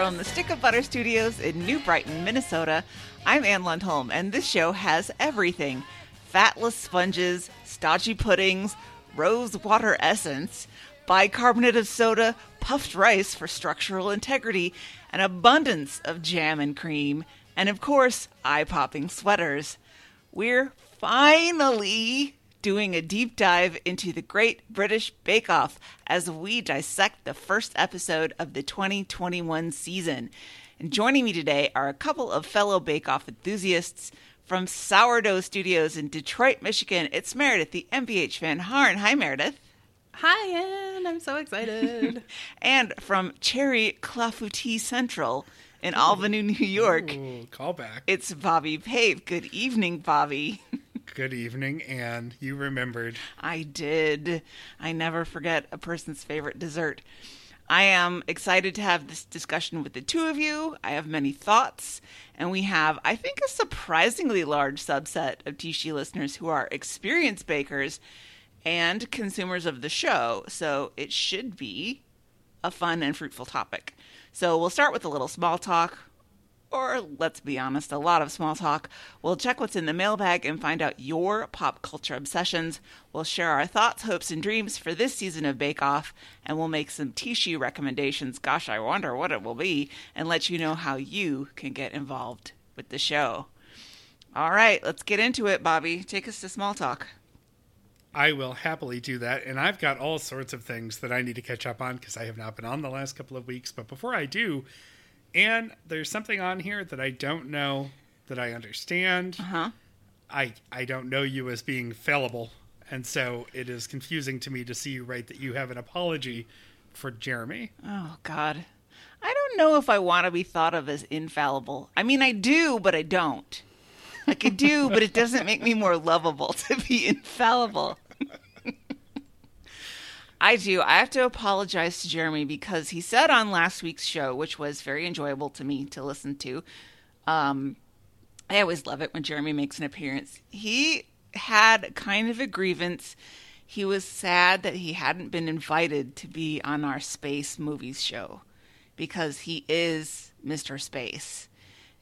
From the Stick of Butter Studios in New Brighton, Minnesota, I'm Ann Lundholm, and this show has everything fatless sponges, stodgy puddings, rose water essence, bicarbonate of soda, puffed rice for structural integrity, an abundance of jam and cream, and of course, eye popping sweaters. We're finally doing a deep dive into the Great British Bake Off as we dissect the first episode of the 2021 season. And joining me today are a couple of fellow Bake Off enthusiasts from Sourdough Studios in Detroit, Michigan. It's Meredith, the MBH Van Harn. Hi, Meredith. Hi, Ann. I'm so excited. and from Cherry Clafoutis Central in Albany, New York. Ooh, call back. It's Bobby Pave. Good evening, Bobby. Good evening, and you remembered. I did. I never forget a person's favorite dessert. I am excited to have this discussion with the two of you. I have many thoughts, and we have, I think, a surprisingly large subset of Tishi listeners who are experienced bakers and consumers of the show, so it should be a fun and fruitful topic. So we'll start with a little small talk or let's be honest, a lot of small talk. We'll check what's in the mailbag and find out your pop culture obsessions. We'll share our thoughts, hopes, and dreams for this season of Bake Off, and we'll make some Tishy recommendations. Gosh, I wonder what it will be, and let you know how you can get involved with the show. All right, let's get into it, Bobby. Take us to small talk. I will happily do that, and I've got all sorts of things that I need to catch up on because I have not been on the last couple of weeks. But before I do, and there's something on here that I don't know that I understand. Uh-huh. I I don't know you as being fallible, and so it is confusing to me to see you write that you have an apology for Jeremy. Oh God, I don't know if I want to be thought of as infallible. I mean, I do, but I don't. Like I do, but it doesn't make me more lovable to be infallible. I do. I have to apologize to Jeremy because he said on last week's show, which was very enjoyable to me to listen to. Um, I always love it when Jeremy makes an appearance. He had kind of a grievance. He was sad that he hadn't been invited to be on our space movies show because he is Mr. Space.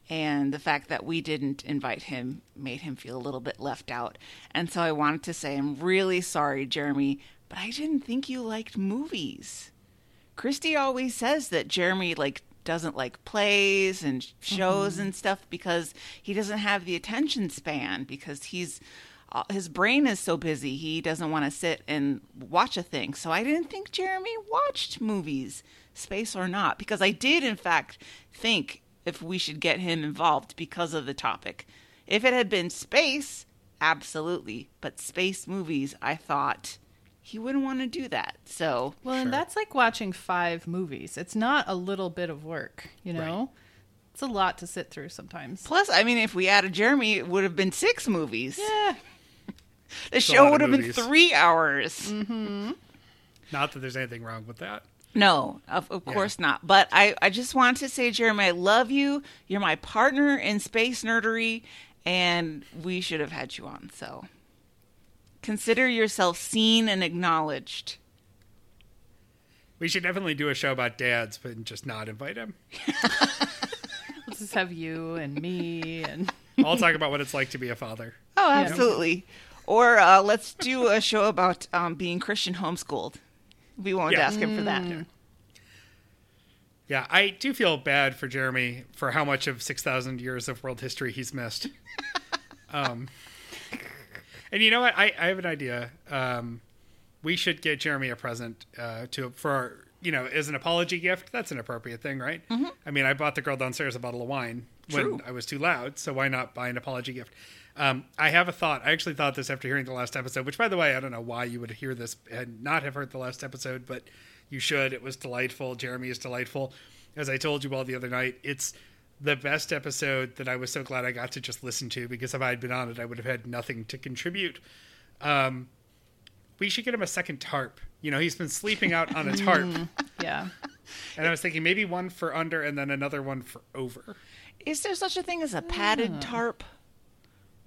And the fact that we didn't invite him made him feel a little bit left out. And so I wanted to say, I'm really sorry, Jeremy but I didn't think you liked movies. Christy always says that Jeremy like doesn't like plays and shows mm-hmm. and stuff because he doesn't have the attention span because he's uh, his brain is so busy he doesn't want to sit and watch a thing. So I didn't think Jeremy watched movies, space or not, because I did in fact think if we should get him involved because of the topic. If it had been space, absolutely, but space movies, I thought he wouldn't want to do that. So well, sure. and that's like watching five movies. It's not a little bit of work, you know. Right. It's a lot to sit through sometimes. Plus, I mean, if we added Jeremy, it would have been six movies. Yeah, the it's show would have movies. been three hours. Mm-hmm. Not that there's anything wrong with that. No, of, of yeah. course not. But I, I just want to say, Jeremy, I love you. You're my partner in space nerdery, and we should have had you on. So Consider yourself seen and acknowledged. We should definitely do a show about dads, but just not invite him. Let's just have you and me and. I'll talk about what it's like to be a father. Oh, absolutely. You know? Or uh, let's do a show about um, being Christian homeschooled. We won't yeah. ask him for that. Yeah. yeah, I do feel bad for Jeremy for how much of 6,000 years of world history he's missed. um, and you know what? I, I have an idea. Um, we should get Jeremy a present uh, to for our, you know as an apology gift. That's an appropriate thing, right? Mm-hmm. I mean, I bought the girl downstairs a bottle of wine True. when I was too loud, so why not buy an apology gift? Um, I have a thought. I actually thought this after hearing the last episode, which, by the way, I don't know why you would hear this and not have heard the last episode, but you should. It was delightful. Jeremy is delightful. As I told you all the other night, it's the best episode that I was so glad I got to just listen to because if I had been on it, I would have had nothing to contribute. Um, we should get him a second tarp. You know, he's been sleeping out on a tarp. yeah. And I was thinking maybe one for under and then another one for over. Is there such a thing as a padded yeah. tarp?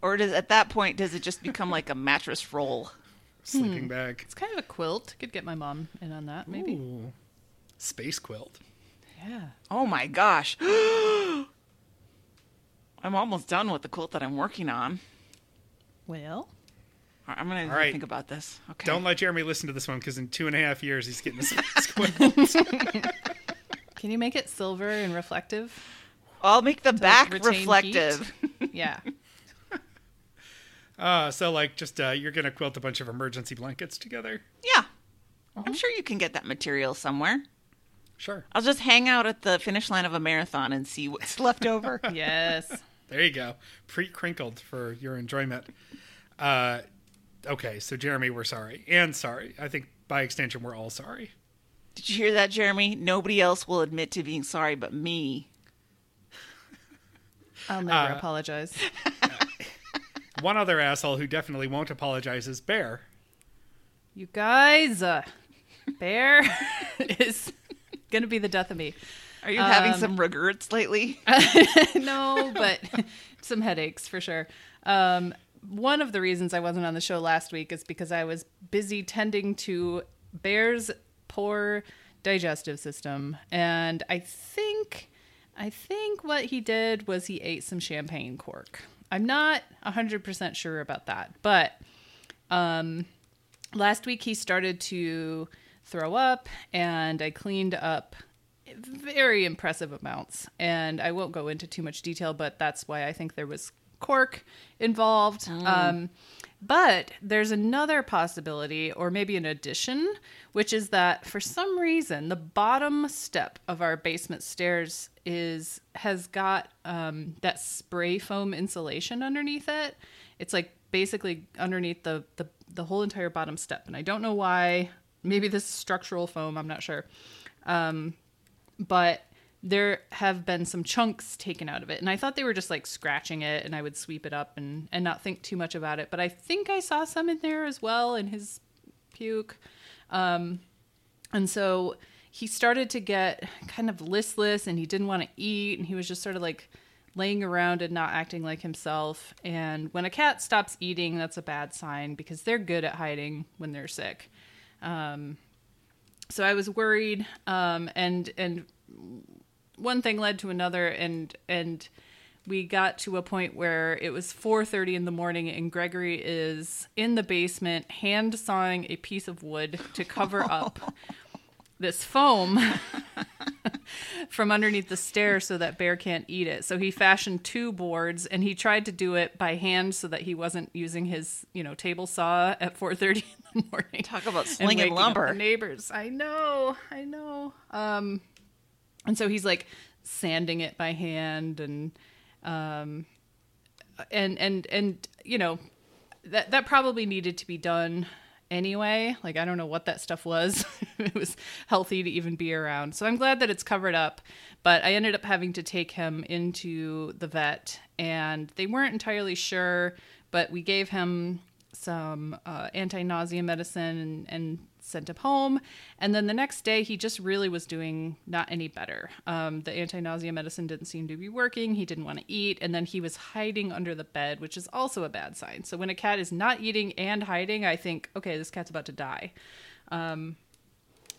Or does at that point does it just become like a mattress roll? Sleeping hmm. bag. It's kind of a quilt. Could get my mom in on that, maybe. Ooh. Space quilt. Yeah. Oh my gosh. I'm almost done with the quilt that I'm working on. Well, All right, I'm going All to right. think about this. Okay. Don't let Jeremy listen to this one because in two and a half years he's getting this quilt. can you make it silver and reflective? I'll make the back retain reflective. Yeah. uh, so like just uh, you're gonna quilt a bunch of emergency blankets together. yeah. Uh-huh. I'm sure you can get that material somewhere. Sure. I'll just hang out at the finish line of a marathon and see what's left over. yes. There you go. Pre crinkled for your enjoyment. Uh, okay, so Jeremy, we're sorry. And sorry. I think by extension, we're all sorry. Did you hear that, Jeremy? Nobody else will admit to being sorry but me. I'll never Uh, apologize. One other asshole who definitely won't apologize is Bear. You guys, uh, Bear is going to be the death of me. Are you having Um, some regrets lately? no, but some headaches for sure. Um, one of the reasons I wasn't on the show last week is because I was busy tending to Bear's poor digestive system, and I think, I think what he did was he ate some champagne cork. I'm not hundred percent sure about that, but um, last week he started to throw up, and I cleaned up very impressive amounts. And I won't go into too much detail, but that's why I think there was cork involved. Um, but there's another possibility, or maybe an addition, which is that for some reason the bottom step of our basement stairs is has got um, that spray foam insulation underneath it. It's like basically underneath the, the the whole entire bottom step, and I don't know why. Maybe this is structural foam. I'm not sure but there have been some chunks taken out of it and i thought they were just like scratching it and i would sweep it up and and not think too much about it but i think i saw some in there as well in his puke um and so he started to get kind of listless and he didn't want to eat and he was just sort of like laying around and not acting like himself and when a cat stops eating that's a bad sign because they're good at hiding when they're sick um so I was worried, um, and and one thing led to another, and and we got to a point where it was 4:30 in the morning, and Gregory is in the basement hand sawing a piece of wood to cover up this foam from underneath the stairs so that bear can't eat it. So he fashioned two boards and he tried to do it by hand so that he wasn't using his, you know, table saw at 4:30 in the morning. Talk about slinging lumber. neighbors. I know, I know. Um, and so he's like sanding it by hand, and um, and and and you know that that probably needed to be done anyway. Like I don't know what that stuff was. it was healthy to even be around. So I'm glad that it's covered up. But I ended up having to take him into the vet, and they weren't entirely sure. But we gave him some uh, anti-nausea medicine and, and sent him home. And then the next day, he just really was doing not any better. Um, the anti-nausea medicine didn't seem to be working. He didn't want to eat, and then he was hiding under the bed, which is also a bad sign. So when a cat is not eating and hiding, I think, okay, this cat's about to die. Um,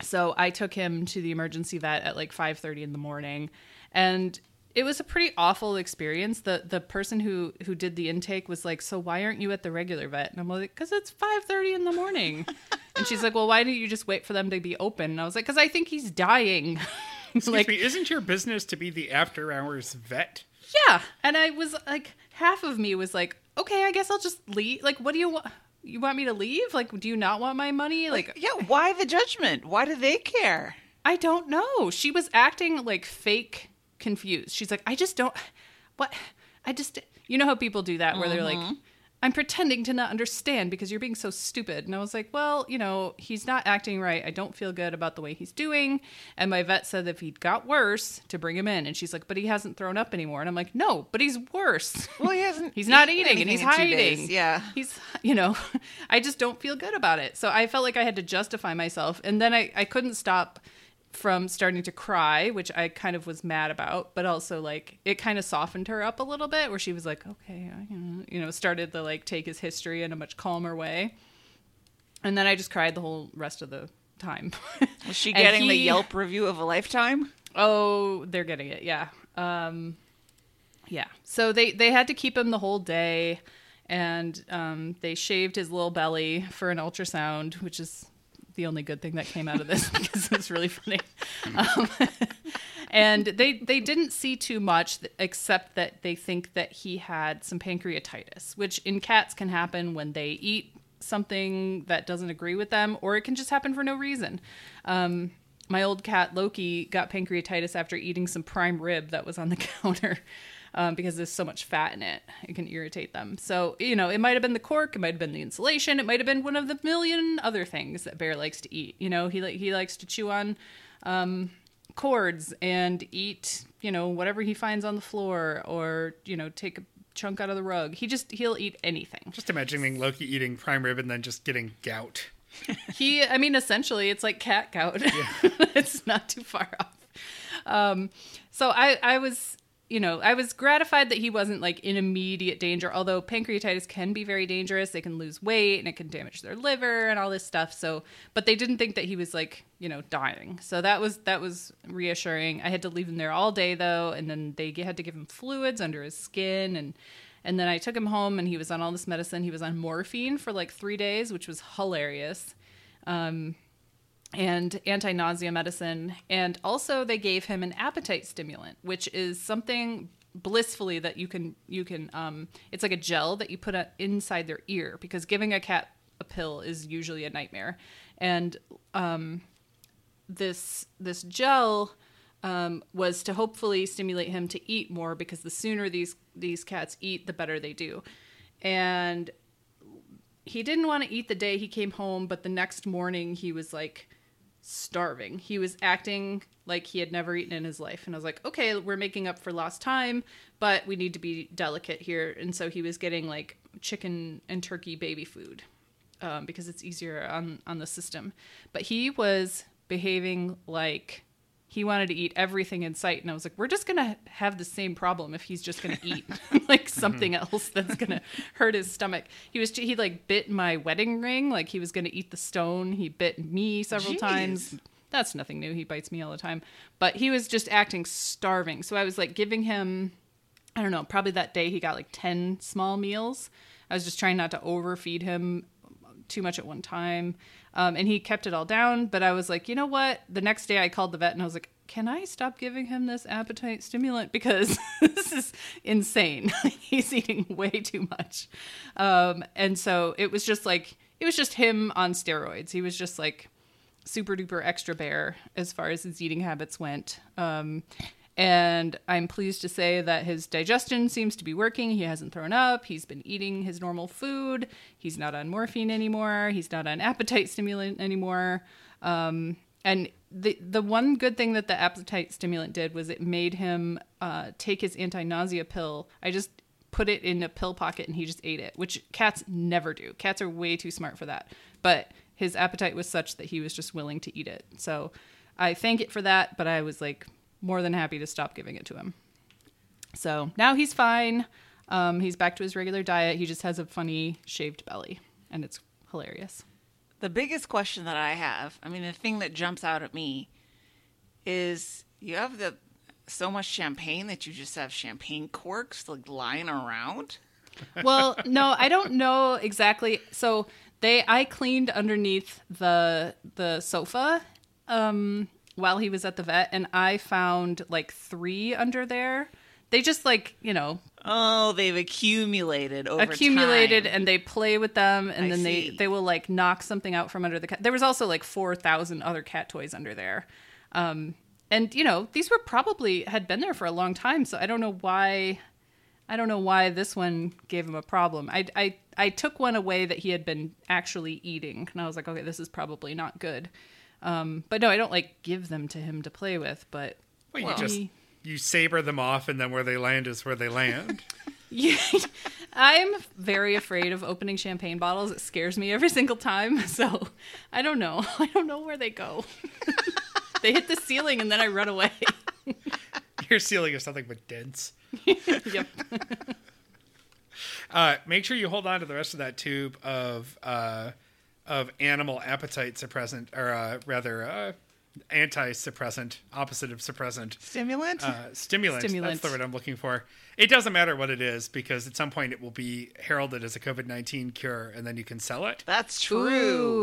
so I took him to the emergency vet at like 5:30 in the morning, and it was a pretty awful experience. The the person who who did the intake was like, "So why aren't you at the regular vet?" And I'm like, "Cuz it's 5:30 in the morning." and she's like, "Well, why didn't you just wait for them to be open?" And I was like, "Cuz I think he's dying." Excuse like, me, isn't your business to be the after hours vet? yeah. And I was like, half of me was like, "Okay, I guess I'll just leave. Like, what do you want? You want me to leave? Like, do you not want my money? Like, Yeah, why the judgment? Why do they care? I don't know. She was acting like fake confused. She's like, I just don't. What? I just. You know how people do that where they're like, I'm pretending to not understand because you're being so stupid. And I was like, well, you know, he's not acting right. I don't feel good about the way he's doing. And my vet said if he got worse, to bring him in. And she's like, but he hasn't thrown up anymore. And I'm like, no, but he's worse. Well, he hasn't. He's not eating and he's hiding. Yeah. He's, you know, I just don't feel good about it. So I felt like I had to justify myself. And then I, I couldn't stop from starting to cry, which I kind of was mad about, but also like it kind of softened her up a little bit where she was like, okay, I, you know, started to like take his history in a much calmer way. And then I just cried the whole rest of the time. Was she getting the Yelp review of a lifetime? Oh, they're getting it. Yeah. Um, yeah. So they they had to keep him the whole day, and um, they shaved his little belly for an ultrasound, which is the only good thing that came out of this because it's really funny. Um, and they they didn't see too much except that they think that he had some pancreatitis, which in cats can happen when they eat something that doesn't agree with them, or it can just happen for no reason. Um, my old cat Loki got pancreatitis after eating some prime rib that was on the counter. Um, because there's so much fat in it, it can irritate them. So, you know, it might have been the cork, it might have been the insulation, it might have been one of the million other things that Bear likes to eat. You know, he he likes to chew on um, cords and eat, you know, whatever he finds on the floor, or you know, take a chunk out of the rug. He just he'll eat anything. Just imagining Loki eating prime rib and then just getting gout. he, I mean, essentially, it's like cat gout. Yeah. it's not too far off. Um, so I, I was, you know, I was gratified that he wasn't like in immediate danger. Although pancreatitis can be very dangerous, they can lose weight and it can damage their liver and all this stuff. So, but they didn't think that he was like, you know, dying. So that was that was reassuring. I had to leave him there all day though, and then they had to give him fluids under his skin and and then I took him home and he was on all this medicine. He was on morphine for like three days, which was hilarious. Um, and anti nausea medicine. And also, they gave him an appetite stimulant, which is something blissfully that you can you can um it's like a gel that you put inside their ear because giving a cat a pill is usually a nightmare and um this this gel um, was to hopefully stimulate him to eat more because the sooner these these cats eat, the better they do. And he didn't want to eat the day he came home, but the next morning he was like starving. He was acting like he had never eaten in his life. And I was like, okay, we're making up for lost time, but we need to be delicate here. And so he was getting like chicken and turkey baby food um, because it's easier on, on the system. But he was behaving like he wanted to eat everything in sight. And i was like we're just gonna have the same problem if he's just gonna eat like mm-hmm. something else that's gonna hurt his stomach. He was he like bit my wedding ring. Like he was gonna eat the stone. He bit me several Jeez. times. That's nothing new. He bites me all the time. But he was just acting starving. So i was like giving him i don't know probably that day he got like 10 small meals. I was just trying not to overfeed him too much at one time um, and he kept it all down. But I was like, you know what? The next day I called the vet and I was like, can I stop giving him this appetite stimulant? Because this is insane. He's eating way too much. Um, and so it was just like, it was just him on steroids. He was just like super duper extra bear as far as his eating habits went. Um, and I'm pleased to say that his digestion seems to be working. He hasn't thrown up. He's been eating his normal food. He's not on morphine anymore. He's not on appetite stimulant anymore. Um, and the the one good thing that the appetite stimulant did was it made him uh, take his anti nausea pill. I just put it in a pill pocket and he just ate it, which cats never do. Cats are way too smart for that. But his appetite was such that he was just willing to eat it. So I thank it for that. But I was like, more than happy to stop giving it to him. So now he's fine. Um, he's back to his regular diet. He just has a funny shaved belly, and it's hilarious. The biggest question that I have, I mean, the thing that jumps out at me is you have the so much champagne that you just have champagne corks like lying around. Well, no, I don't know exactly. So they, I cleaned underneath the the sofa um, while he was at the vet, and I found like three under there. They just like you know. Oh, they've accumulated over accumulated, time. and they play with them, and I then see. they they will like knock something out from under the cat. There was also like four thousand other cat toys under there, um, and you know these were probably had been there for a long time. So I don't know why. I don't know why this one gave him a problem. I, I I took one away that he had been actually eating, and I was like, okay, this is probably not good. Um, but no, I don't like give them to him to play with. But well, you just you saber them off, and then where they land is where they land. yeah, I'm very afraid of opening champagne bottles. It scares me every single time. So I don't know. I don't know where they go. they hit the ceiling, and then I run away. Your ceiling is nothing but dents. yep. Uh, make sure you hold on to the rest of that tube of uh, of animal appetite suppressant, or uh, rather, uh, anti-suppressant, opposite of suppressant, Stimulant? uh, stimulant. Stimulant. That's the word I'm looking for. It doesn't matter what it is because at some point it will be heralded as a COVID nineteen cure, and then you can sell it. That's true.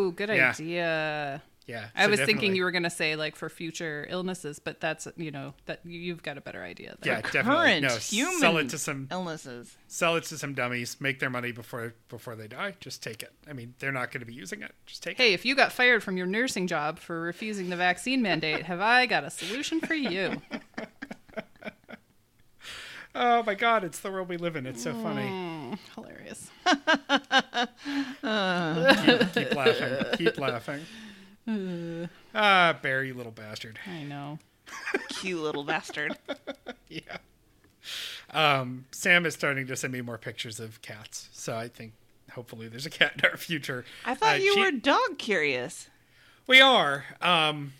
Ooh, good Yeah. idea. Yeah, I so was thinking you were going to say like for future illnesses, but that's you know that you've got a better idea. There. Yeah, definitely. Current No, human sell it to some illnesses. sell it to some dummies, make their money before before they die. Just take it. I mean, they're not going to be using it. Just take it. Hey, if you got fired from your nursing job for refusing the vaccine mandate, have I got a solution for you? Oh my God, it's the world we live in. It's so funny. Mm, hilarious. keep, keep laughing. Keep laughing. Ah, Bear, you little bastard. I know. Cute little bastard. Yeah. Um, Sam is starting to send me more pictures of cats, so I think hopefully there's a cat in our future. I thought Uh, you she- were dog curious. We are. Um,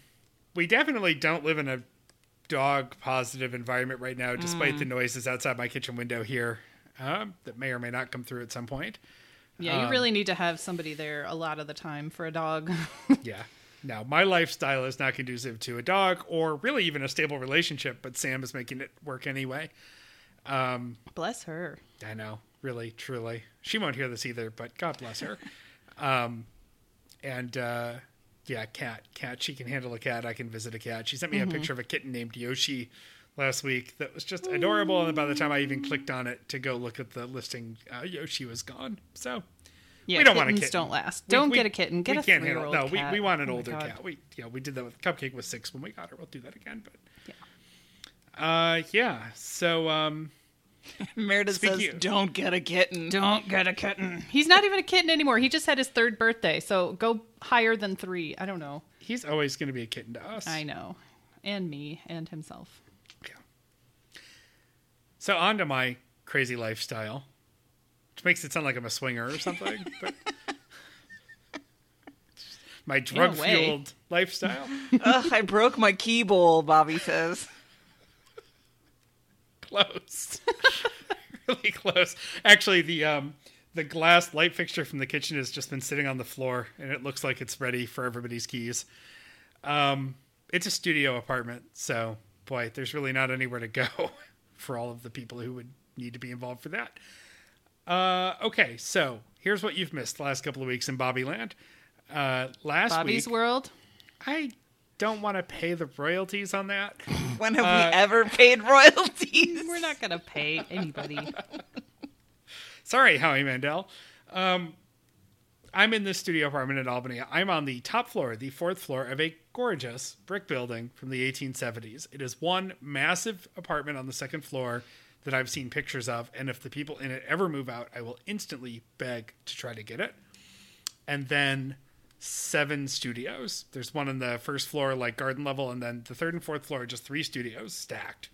we definitely don't live in a dog positive environment right now, despite Mm. the noises outside my kitchen window here um, that may or may not come through at some point. Yeah, Um, you really need to have somebody there a lot of the time for a dog. Yeah. Now, my lifestyle is not conducive to a dog or really even a stable relationship, but Sam is making it work anyway. Bless her. I know, really, truly. She won't hear this either, but God bless her. um, and uh, yeah, cat, cat. She can handle a cat. I can visit a cat. She sent me a picture of a kitten named Yoshi last week that was just adorable. And by the time I even clicked on it to go look at the listing, uh, Yoshi was gone. So Yeah, we don't want a kittens kitten. don't last. We- Don't we- get a kitten. Get we a can't handle. three-year-old No, we, cat. we want an Oh older cat. We yeah, we did that with Cupcake was six when we got her. We'll do that again. But yeah, uh, yeah. So um, Meredith Speaking says, of- "Don't get a kitten." Don't get a kitten. He's not even a kitten anymore. He just had his third birthday, so go higher than three. I don't know. he's always going to be a kitten to us. I know, and me and himself. Yeah. So on to my crazy lifestyle, which makes it sound like I'm a swinger or something. but my drug fueled lifestyle. Ugh, I broke my key bowl. Bobby says. close. really close. Actually, the um, the glass light fixture from the kitchen has just been sitting on the floor, and it looks like it's ready for everybody's keys. Um, it's a studio apartment, so boy, there's really not anywhere to go for all of the people who would need to be involved for that. Uh, okay, so here's what you've missed the last couple of weeks in Bobbyland. Uh, last Bobby's week, World. I don't want to pay the royalties on that. When have Uh, we ever paid royalties? We're not gonna pay anybody. Sorry, Howie Mandel. Um, I'm in this studio apartment in Albany. I'm on the top floor, the fourth floor of a gorgeous brick building from the 1870s. It is one massive apartment on the second floor that I've seen pictures of, and if the people in it ever move out, I will instantly beg to try to get it. And then seven studios. There's one on the first floor, like garden level, and then the third and fourth floor are just three studios stacked.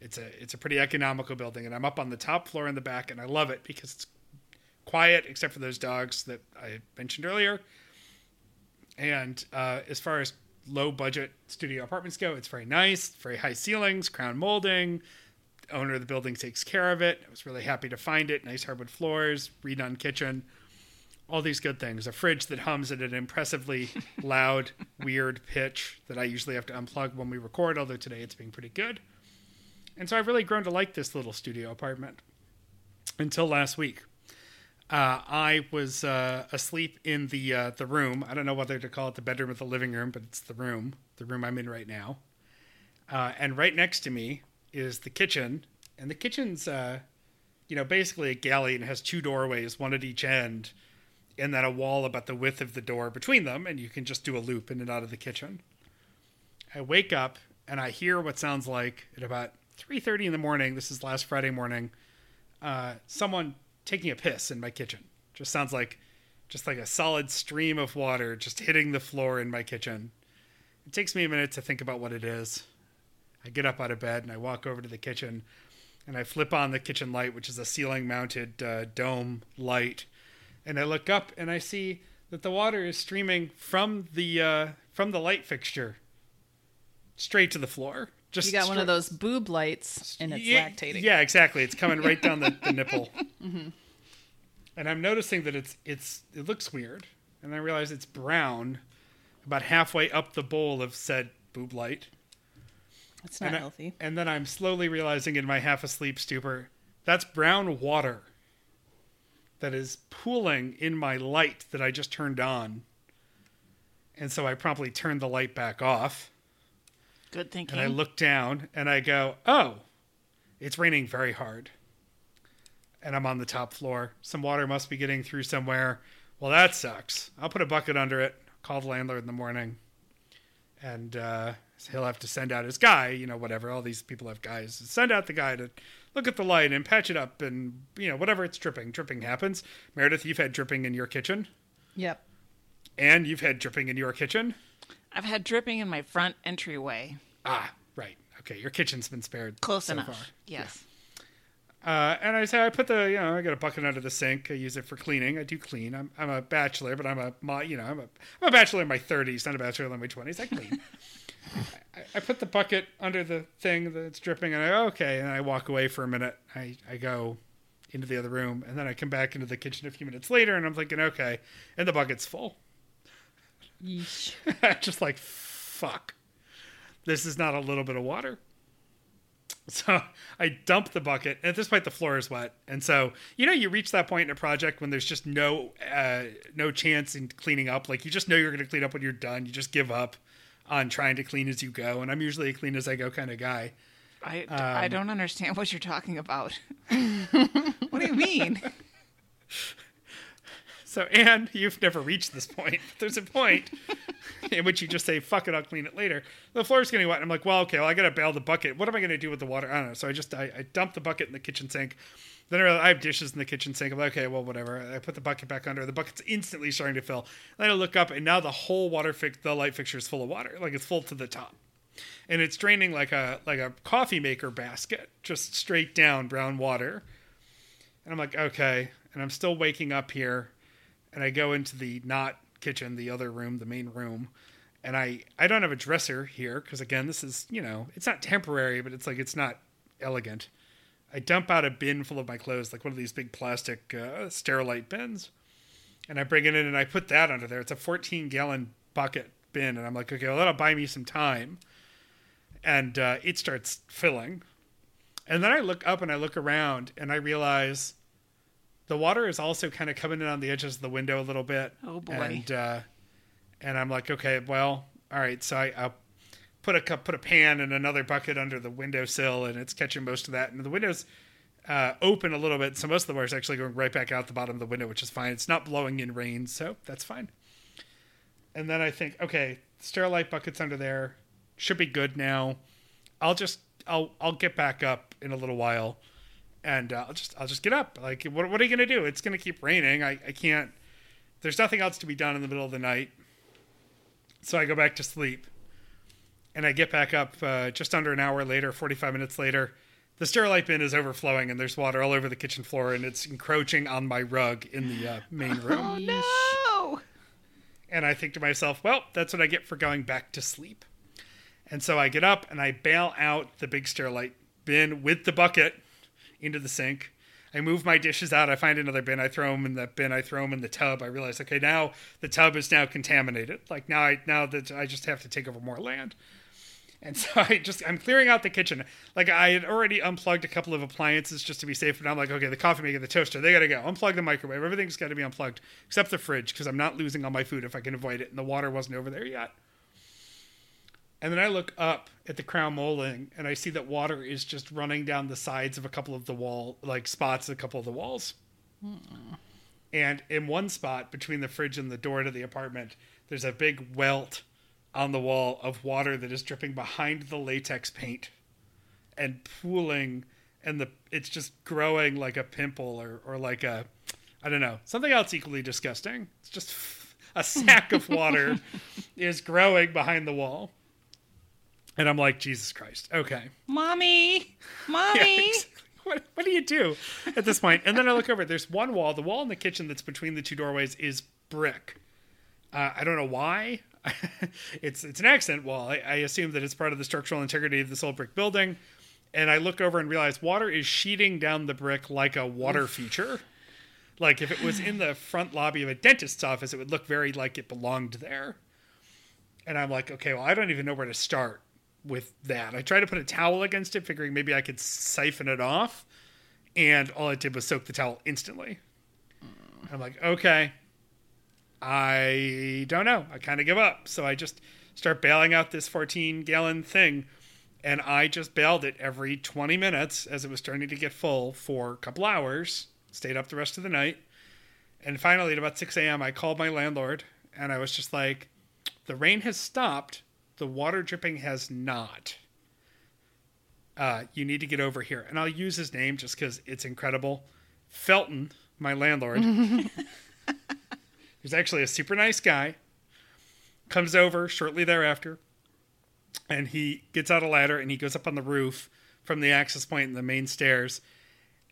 It's a it's a pretty economical building, and I'm up on the top floor in the back, and I love it because it's quiet except for those dogs that I mentioned earlier. And uh, as far as low budget studio apartments go, it's very nice, very high ceilings, crown molding. Owner of the building takes care of it. I was really happy to find it. Nice hardwood floors, redone kitchen, all these good things. A fridge that hums at an impressively loud, weird pitch that I usually have to unplug when we record, although today it's being pretty good. And so I've really grown to like this little studio apartment until last week. Uh, I was uh, asleep in the uh, the room. I don't know whether to call it the bedroom or the living room, but it's the room, the room I'm in right now. Uh, and right next to me is the kitchen, and the kitchen's, uh, you know, basically a galley and has two doorways, one at each end, and then a wall about the width of the door between them, and you can just do a loop in and out of the kitchen. I wake up and I hear what sounds like at about 3:30 in the morning. This is last Friday morning. Uh, someone taking a piss in my kitchen. Just sounds like just like a solid stream of water just hitting the floor in my kitchen. It takes me a minute to think about what it is. I get up out of bed and I walk over to the kitchen and I flip on the kitchen light, which is a ceiling mounted uh, dome light. And I look up and I see that the water is streaming from the uh, from the light fixture straight to the floor. Just You got one of those boob lights, and it's yeah, lactating. Yeah, exactly. It's coming right down the, the nipple. Mm-hmm. And I'm noticing that it's it's it looks weird, and I realize it's brown, about halfway up the bowl of said boob light. That's not and I- healthy. and then I'm slowly realizing in my half asleep stupor that's brown water that is pooling in my light that I just turned on. And so I promptly turned the light back off. Good thinking. And I look down and I go, oh, it's raining very hard. And I'm on the top floor. Some water must be getting through somewhere. Well, that sucks. I'll put a bucket under it, call the landlord in the morning, and uh, he'll have to send out his guy, you know, whatever. All these people have guys. Send out the guy to look at the light and patch it up and, you know, whatever it's dripping. Dripping happens. Meredith, you've had dripping in your kitchen. Yep. And you've had dripping in your kitchen. I've had dripping in my front entryway. Ah, right. Okay, your kitchen's been spared. Close so enough. far. Yes. Uh, and I say I put the you know I got a bucket under the sink. I use it for cleaning. I do clean. I'm I'm a bachelor, but I'm a you know I'm a I'm a bachelor in my 30s, not a bachelor in my 20s. I clean. I, I put the bucket under the thing that's dripping, and I go, okay, and I walk away for a minute. I I go into the other room, and then I come back into the kitchen a few minutes later, and I'm thinking, okay, and the bucket's full. Yeesh. just like fuck this is not a little bit of water so i dump the bucket and at this point the floor is wet and so you know you reach that point in a project when there's just no uh, no chance in cleaning up like you just know you're going to clean up when you're done you just give up on trying to clean as you go and i'm usually a clean as i go kind of guy I, Um, I don't understand what you're talking about. what do you mean? So, and you've never reached this point. There's a point in which you just say, fuck it, I'll clean it later. The floor's getting wet. And I'm like, well, okay, well, I got to bail the bucket. What am I going to do with the water? I don't know. So I just, I, I dump the bucket in the kitchen sink. Then I, realize I have dishes in the kitchen sink. I'm like, okay, well, whatever. I put the bucket back under. The bucket's instantly starting to fill. Then I look up, and now the whole water, fi- the light fixture is full of water. Like it's full to the top. And it's draining like a like a coffee maker basket, just straight down brown water. And I'm like, okay. And I'm still waking up here and I go into the not kitchen, the other room, the main room, and I I don't have a dresser here because again, this is you know it's not temporary, but it's like it's not elegant. I dump out a bin full of my clothes, like one of these big plastic uh, sterilite bins, and I bring it in and I put that under there. It's a 14 gallon bucket bin, and I'm like, okay, well that'll buy me some time, and uh, it starts filling, and then I look up and I look around and I realize the water is also kind of coming in on the edges of the window a little bit. Oh, boy. And uh, and I'm like, okay, well, all right. So I I'll put a cup, put a pan and another bucket under the windowsill, and it's catching most of that. And the windows uh, open a little bit, so most of the water is actually going right back out the bottom of the window, which is fine. It's not blowing in rain, so that's fine. And then I think, okay, sterilite buckets under there should be good now. I'll just I'll I'll get back up in a little while and uh, I'll just I'll just get up. Like, what what are you gonna do? It's gonna keep raining. I I can't. There's nothing else to be done in the middle of the night. So I go back to sleep, and I get back up uh, just under an hour later, 45 minutes later. The sterilite bin is overflowing, and there's water all over the kitchen floor, and it's encroaching on my rug in the uh, main room. Oh no! And I think to myself, well, that's what I get for going back to sleep. And so I get up and I bail out the big sterilite bin with the bucket into the sink. I move my dishes out. I find another bin. I throw them in the bin. I throw them in the tub. I realize, okay, now the tub is now contaminated. Like now, I now that I just have to take over more land. And so I just I'm clearing out the kitchen. Like I had already unplugged a couple of appliances just to be safe. But I'm like, okay, the coffee maker, the toaster, they gotta go. Unplug the microwave. Everything's got to be unplugged except the fridge because I'm not losing all my food if I can avoid it. And the water wasn't over there yet. And then I look up at the crown molding and I see that water is just running down the sides of a couple of the wall, like spots, a couple of the walls. Hmm. And in one spot between the fridge and the door to the apartment, there's a big welt on the wall of water that is dripping behind the latex paint and pooling and the it's just growing like a pimple or, or like a I don't know, something else equally disgusting. It's just a sack of water is growing behind the wall. And I'm like, Jesus Christ. Okay. Mommy, mommy. Yeah, exactly. What, what do you do at this point? And then I look over. There's one wall. The wall in the kitchen that's between the two doorways is brick. Uh, I don't know why. it's it's an accent wall. I, I assume that it's part of the structural integrity of this old brick building. And I look over and realize water is sheeting down the brick like a water feature. Like if it was in the front lobby of a dentist's office, it would look very like it belonged there. And I'm like, okay, well, I don't even know where to start with that. I tried to put a towel against it, figuring maybe I could siphon it off. And all it did was soak the towel instantly. I'm like, okay, I don't know. I kind of give up. So I just start bailing out this 14 gallon thing. And I just bailed it every 20 minutes as it was starting to get full for a couple hours. Stayed up the rest of the night. And finally, at about 6 a.m., I called my landlord and I was just like, the rain has stopped. The water dripping has not. Uh, you need to get over here. And I'll use his name just because it's incredible. Felton, my landlord, who's actually a super nice guy, comes over shortly thereafter and he gets out a ladder and he goes up on the roof from the access point in the main stairs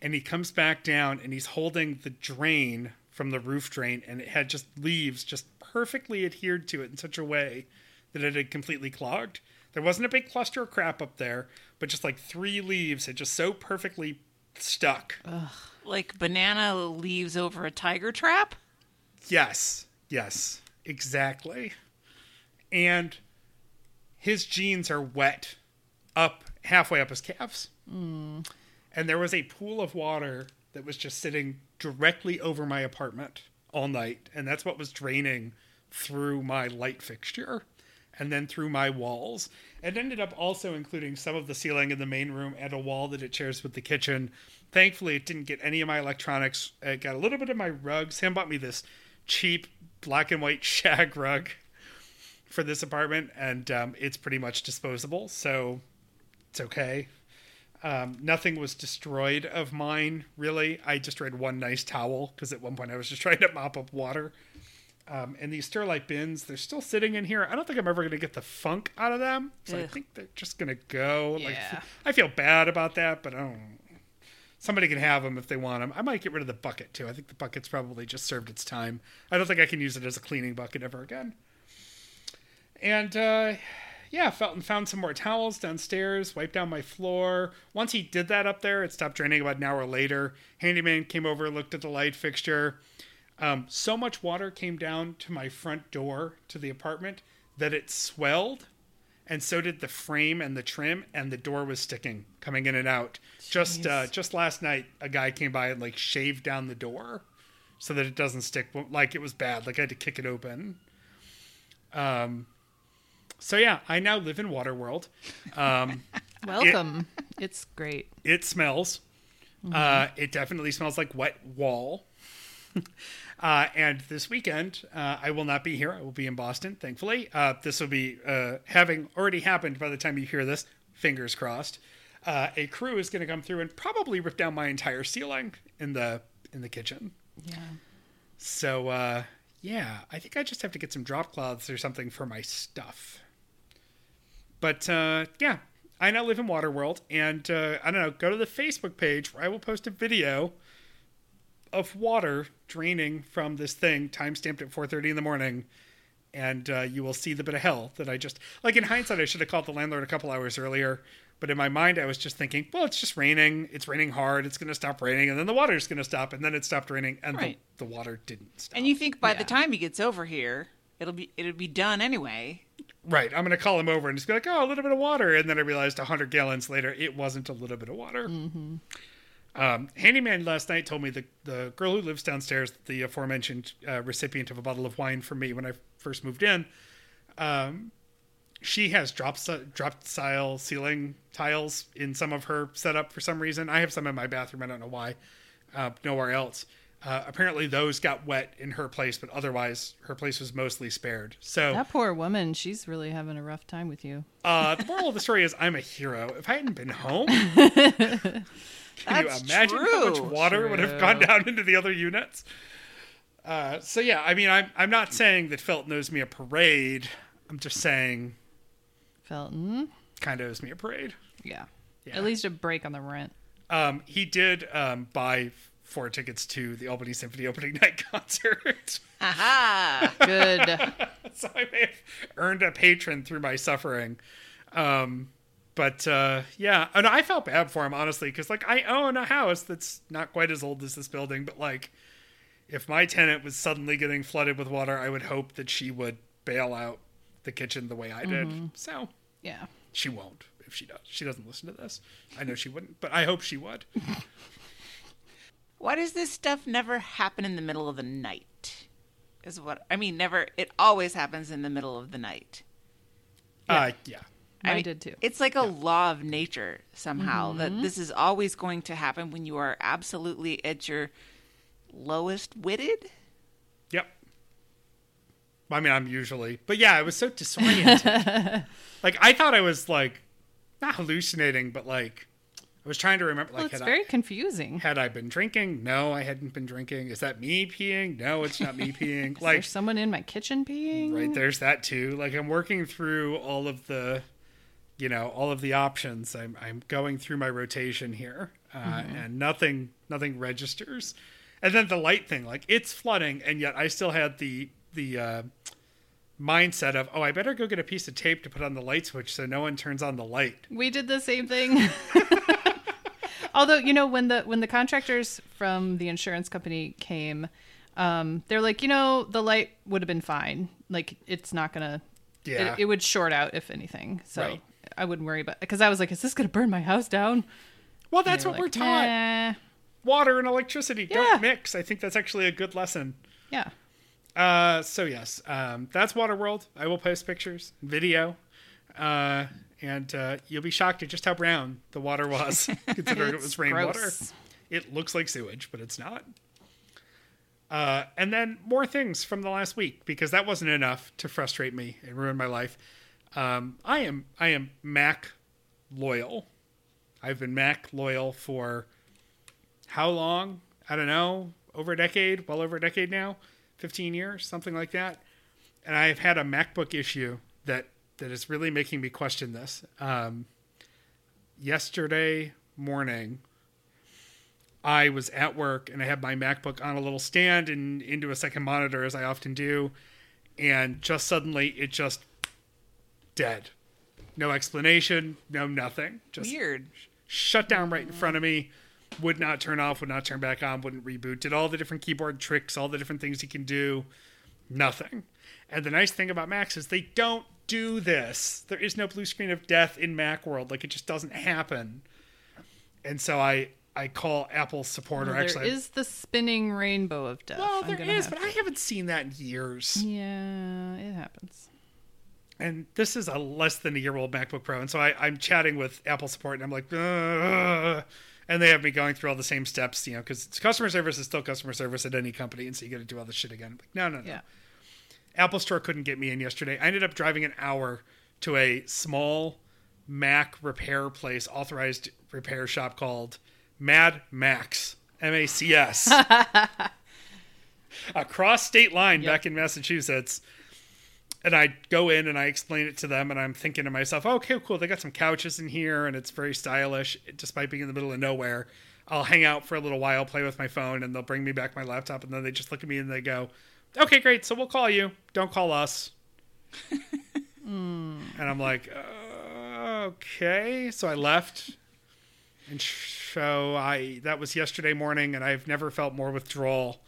and he comes back down and he's holding the drain from the roof drain and it had just leaves just perfectly adhered to it in such a way that it had completely clogged. There wasn't a big cluster of crap up there, but just like three leaves had just so perfectly stuck. Ugh. Like banana leaves over a tiger trap? Yes, yes, exactly. And his jeans are wet up halfway up his calves. Mm. And there was a pool of water that was just sitting directly over my apartment all night. And that's what was draining through my light fixture and then through my walls. It ended up also including some of the ceiling in the main room and a wall that it shares with the kitchen. Thankfully, it didn't get any of my electronics. It got a little bit of my rugs. Sam bought me this cheap black and white shag rug for this apartment, and um, it's pretty much disposable, so it's okay. Um, nothing was destroyed of mine, really. I destroyed one nice towel because at one point I was just trying to mop up water. Um, and these Sterilite bins, they're still sitting in here. I don't think I'm ever going to get the funk out of them. So I think they're just going to go. Like, Yeah. I feel bad about that, but I don't. Somebody can have them if they want them. I might get rid of the bucket too. I think the bucket's probably just served its time. I don't think I can use it as a cleaning bucket ever again. And uh, yeah, Felton found some more towels downstairs, wiped down my floor. Once he did that up there, it stopped draining about an hour later. Handyman came over, looked at the light fixture. Um, so much water came down to my front door to the apartment that it swelled, and so did the frame and the trim, and the door was sticking, coming in and out. Just uh, just last night, a guy came by and like shaved down the door so that it doesn't stick. Like it was bad. Like I had to kick it open. Um. So yeah, I now live in Waterworld. Um, Welcome. it's great. it smells. Uh, it definitely smells like wet wall. uh, and this weekend, uh, I will not be here. I will be in Boston, thankfully. Uh, this will be uh, having already happened by the time you hear this. Fingers crossed. Uh, a crew is going to come through and probably rip down my entire ceiling in the in the kitchen. Yeah. So uh, yeah, I think I just have to get some drop cloths or something for my stuff. But uh, yeah, I now live in Waterworld, and uh, I don't know. Go to the Facebook page where I will post a video of water draining from this thing, time stamped at 4:30 in the morning, and uh, you will see the bit of hell that I just like. In hindsight, I should have called the landlord a couple hours earlier. But in my mind, I was just thinking, well, it's just raining. It's raining hard. It's going to stop raining, and then the water's going to stop, and then it stopped raining, and Right. the, the water didn't stop. And you think by Yeah. the time he gets over here, it'll be it'll be done anyway. Right. I'm going to call him over and just be like, oh, a little bit of water. And then I realized 100 gallons later, it wasn't a little bit of water. Um, Handyman last night told me the, the girl who lives downstairs, the aforementioned uh, recipient of a bottle of wine for me when I first moved in, um, she has drop, drop style ceiling tiles in some of her setup for some reason. I have some in my bathroom. I don't know why. Uh, nowhere else. Uh, apparently, those got wet in her place, but otherwise, her place was mostly spared. So That poor woman, she's really having a rough time with you. uh, the moral of the story is I'm a hero. If I hadn't been home, can That's you imagine how much true. water would have gone down into the other units? Uh, so yeah, I mean, I'm I'm not saying that Felt owes me a parade. I'm just saying, Felton. kind of owes me a parade. Yeah. Yeah. At least a break on the rent. Um, he did um, buy four tickets to the Albany Symphony opening night concert, Aha! Good. so I may have earned a patron through my suffering. Um, but uh, yeah, and I felt bad for him honestly because like I own a house that's not quite as old as this building, but like if my tenant was suddenly getting flooded with water, I would hope that she would bail out the kitchen the way I did. Mm-hmm. So Yeah. she won't if she does. She doesn't listen to this. I know she wouldn't, but I hope she would. Why does this stuff never happen in the middle of the night? Is what I mean. Never. It always happens in the middle of the night. Uh, yeah. I I mean, did too. It's like a law of nature somehow mm-hmm. that this is always going to happen when you are absolutely at your lowest witted. Yep. I mean, I'm usually, but yeah, I was so disoriented. like I thought I was like not hallucinating, but like I was trying to remember. Like Well, it's had very I confusing. had I been drinking? No, I hadn't been drinking. Is that me peeing? No, it's not me peeing. Is like there someone in my kitchen peeing? right there's that too. Like I'm working through all of the, you know, all of the options. I'm I'm going through my rotation here, uh, Mm-hmm. and nothing nothing registers. And then the light thing, like it's flooding, and yet I still had the the uh, mindset of, oh, I better go get a piece of tape to put on the light switch so no one turns on the light. We did the same thing. Although you know when the when the contractors from the insurance company came, um, they're like, you know, the light would have been fine. Like it's not gonna. Yeah. It, it would short out if anything. So Right. I wouldn't worry about because I was like, is this gonna burn my house down? Well, that's what we're taught. "Nah." Water and electricity Yeah. don't mix. I think that's actually a good lesson. Yeah. Uh, so yes, um, that's Waterworld. I will post pictures, video, uh, and uh, you'll be shocked at just how brown the water was, considering it was rainwater. gross. It looks like sewage, but it's not. Uh, and then more things from the last week because that wasn't enough to frustrate me and ruin my life. Um, I am I am Mac loyal. I've been Mac loyal for how long? I don't know, over a decade, well over a decade now, 15 years, something like that. And I've had a MacBook issue that that is really making me question this. Um, yesterday morning, I was at work and I had my MacBook on a little stand and into a second monitor as I often do, and just suddenly it just dead. No explanation, no nothing. Just Weird. shut down right in front of me would not turn off would not turn back on wouldn't reboot did all the different keyboard tricks all the different things you can do nothing and the nice thing about macs is they don't do this there is no blue screen of death in mac world like it just doesn't happen and so i i call apple support Well, or actually there is the spinning rainbow of death. well there gonna but i haven't seen that in years Yeah, it happens. And this is a less than a year old MacBook Pro, and so I, I'm chatting with Apple support, and I'm like, "Ugh," and they have me going through all the same steps, you know, because customer service is still customer service at any company, and so you got to do all this shit again. I'm like, no, no, no. Yeah. Apple Store couldn't get me in yesterday. I ended up driving an hour to a small Mac repair place, authorized repair shop called Mad Max, M A C S, across state line Yep. back in Massachusetts and I go in and I explain it to them, and I'm thinking to myself, okay, cool, they got some couches in here, and it's very stylish, despite being in the middle of nowhere. I'll hang out for a little while, play with my phone, and they'll bring me back my laptop, and then they just look at me and they go, okay, great, so we'll call you. Don't call us. And I'm like, uh, okay. So I left, and so I that was yesterday morning, and I've never felt more withdrawal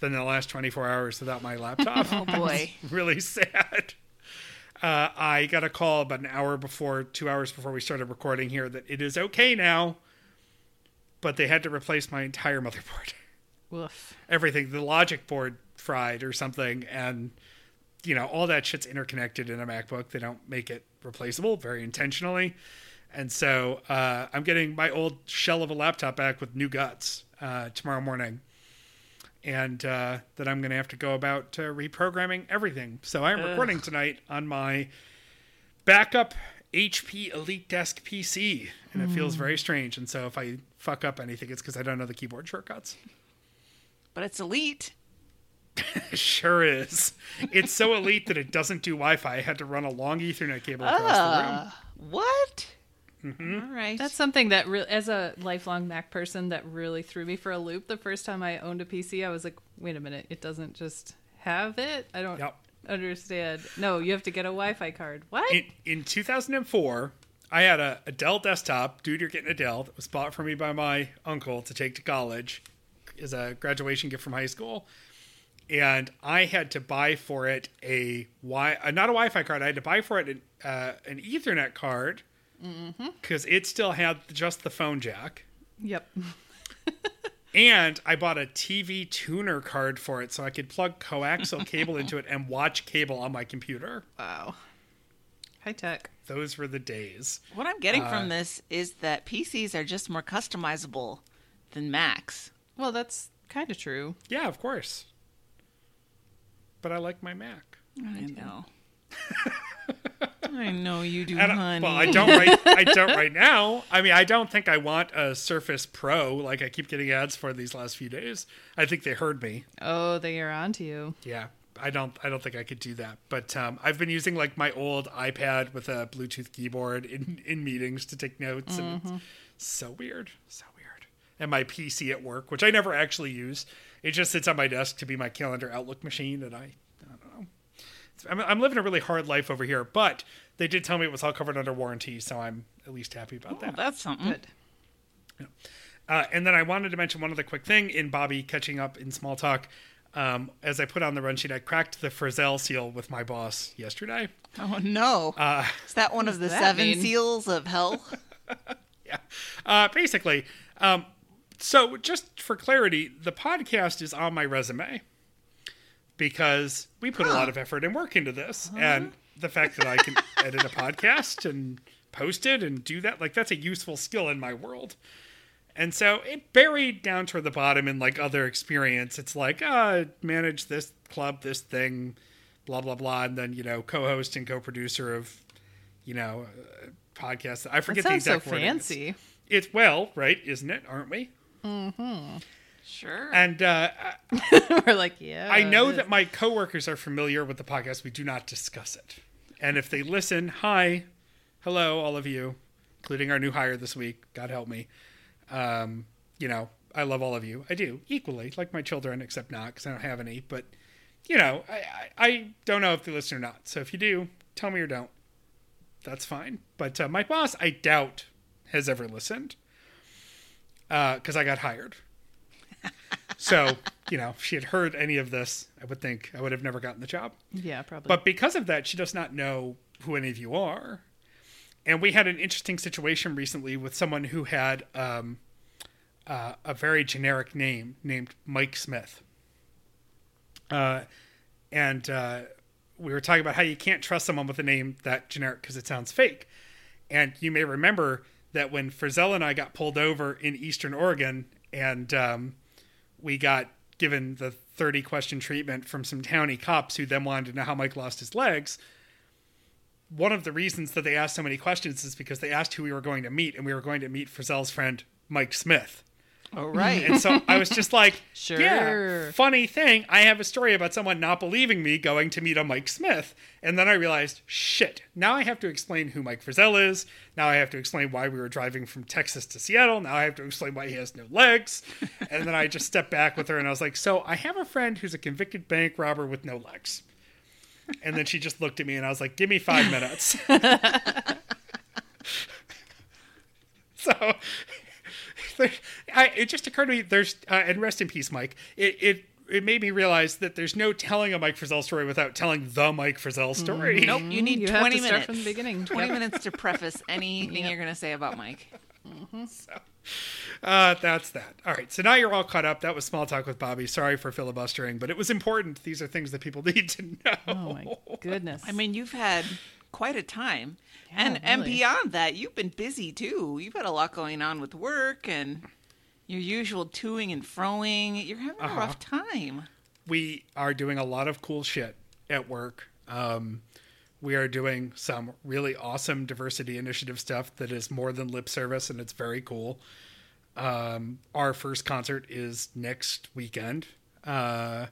than the last 24 hours without my laptop. Oh boy. really sad. Uh, I got a call about an hour before, two hours before we started recording here, that it is okay now, but they had to replace my entire motherboard. Woof. Everything, the logic board fried or something, and you know all that shit's interconnected in a MacBook. They don't make it replaceable very intentionally, and so uh, I'm getting my old shell of a laptop back with new guts uh, tomorrow morning and uh, that I'm going to have to go about uh, reprogramming everything. So I'm recording tonight on my backup HP Elite Desk PC, and it feels very strange. And so if I fuck up anything, it's because I don't know the keyboard shortcuts. But it's elite. Sure is. It's so elite that it doesn't do Wi-Fi. I had to run a long Ethernet cable across the room. Uh, what? All right. That's something that, re- as a lifelong Mac person, that really threw me for a loop. The first time I owned a PC, I was like, "Wait a minute, it doesn't just have it. I don't Yep. understand. No, you have to get a Wi-Fi card. What? In, in 2004, I had a, a Dell desktop. Dude, you're getting a Dell that was bought for me by my uncle to take to college as a graduation gift from high school. and I had to buy for it a wi uh, not a Wi-Fi card. I had to buy for it an, uh, an Ethernet card because it still had just the phone jack. Yep. And I bought a TV tuner card for it so I could plug coaxial cable into it and watch cable on my computer. Wow. High tech. Those were the days. What I'm getting Uh, from this is that PCs are just more customizable than Macs. Well, that's kind of true. Yeah, of course. But I like my Mac. I know. I know you do, And honey. well, I don't right. I don't right now. I mean, I don't think I want a Surface Pro like I keep getting ads for these last few days. I think they heard me. Oh, they are onto you. Yeah, I don't. I don't think I could do that. But um, I've been using like my old iPad with a Bluetooth keyboard in in meetings to take notes, and it's so weird, so weird. And my PC at work, which I never actually use, it just sits on my desk to be my calendar Outlook machine, and I, I don't know. It's- I'm, I'm living a really hard life over here, but they did tell me it was all covered under warranty, so I'm at least happy about Oh, that. that's something. Good. Uh, and then I wanted to mention one other quick thing in Bobby catching up in small talk. Um, as I put on the run sheet, I cracked the Frizzell seal with my boss yesterday. Oh no! Uh, is that one of the seven mean? seals of hell? yeah. Uh, basically, um, so just for clarity, the podcast is on my resume because we put a lot of effort and work into this. And the fact that I can edit a podcast and post it and do that, like, that's a useful skill in my world. And so it buried down toward the bottom in like other experience. It's like, uh, manage this club, this thing, blah, blah, blah. And then, you know, co host and co producer of, you know, uh, podcasts. I forget the sounds so exact word. it fancy. It's well, right? Isn't it? Aren't we? Sure. And uh, We're like, yeah. I know that my coworkers are familiar with the podcast. We do not discuss it. And if they listen, hi, hello, all of you, including our new hire this week. God help me. Um, you know, I love all of you. I do equally, like my children, except not because I don't have any. But you know, I, I, I don't know if they listen or not. So if you do, tell me or don't. That's fine. But uh, my boss, I doubt, has ever listened because I got hired. So, you know, if she had heard any of this, I would think I would have never gotten the job. Yeah, probably. But because of that, she does not know who any of you are. And we had an interesting situation recently with someone who had um, uh, a very generic name named Mike Smith. Uh, and uh, we were talking about how you can't trust someone with a name that generic because it sounds fake. And you may remember that when Frizzell and I got pulled over in Eastern Oregon and um, we got given the 30 question treatment from some towny cops who then wanted to know how Mike lost his legs. One of the reasons that they asked so many questions is because they asked who we were going to meet, and we were going to meet Frizzell's friend, Mike Smith. Oh right. And so I was just like, Sure. yeah, funny thing. I have a story about someone not believing me going to meet a Mike Smith. And then I realized, shit, now I have to explain who Mike Frizzell is. Now I have to explain why we were driving from Texas to Seattle. Now I have to explain why he has no legs. and then I just stepped back with her and I was like, so I have a friend who's a convicted bank robber with no legs. And then she just looked at me and I was like, give me five minutes. so there, I, it just occurred to me there's uh, and rest in peace mike. It, it it made me realize that there's no telling a mike frizzell story without telling the mike frizzell story. Nope. You need you have twenty to start minutes. from the beginning. Twenty minutes to preface anything you're going to say about Mike. uh, that's that. All right so now you're all caught up. That was small talk with bobby. Sorry for filibustering but it was important. These are things that people need to know. Oh my goodness. I mean, you've had quite a time, and and really. beyond that, you've been busy too. You've had a lot going on with work and your usual toing and froing. You're having a Uh-huh. rough time. we are doing a lot of cool shit at work. Um, we are doing some really awesome diversity initiative stuff that is more than lip service, and it's very cool. Um, our first concert is next weekend. Uh,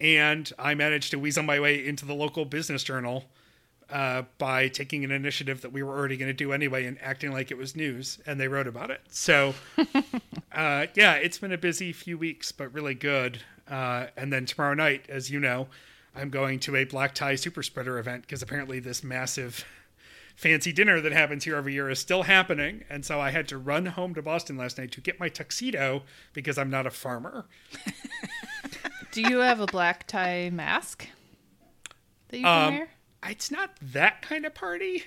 and I managed to weasel my way into the local business journal uh, by taking an initiative that we were already going to do anyway and acting like it was news, and they wrote about it. So, uh, yeah, it's been a busy few weeks, but really good. Uh, and then tomorrow night, as you know, I'm going to a black tie super spreader event because apparently this massive fancy dinner that happens here every year is still happening. And so I had to run home to Boston last night to get my tuxedo because I'm not a farmer. Do you have a black tie mask that you can Um, wear? It's not that kind of party.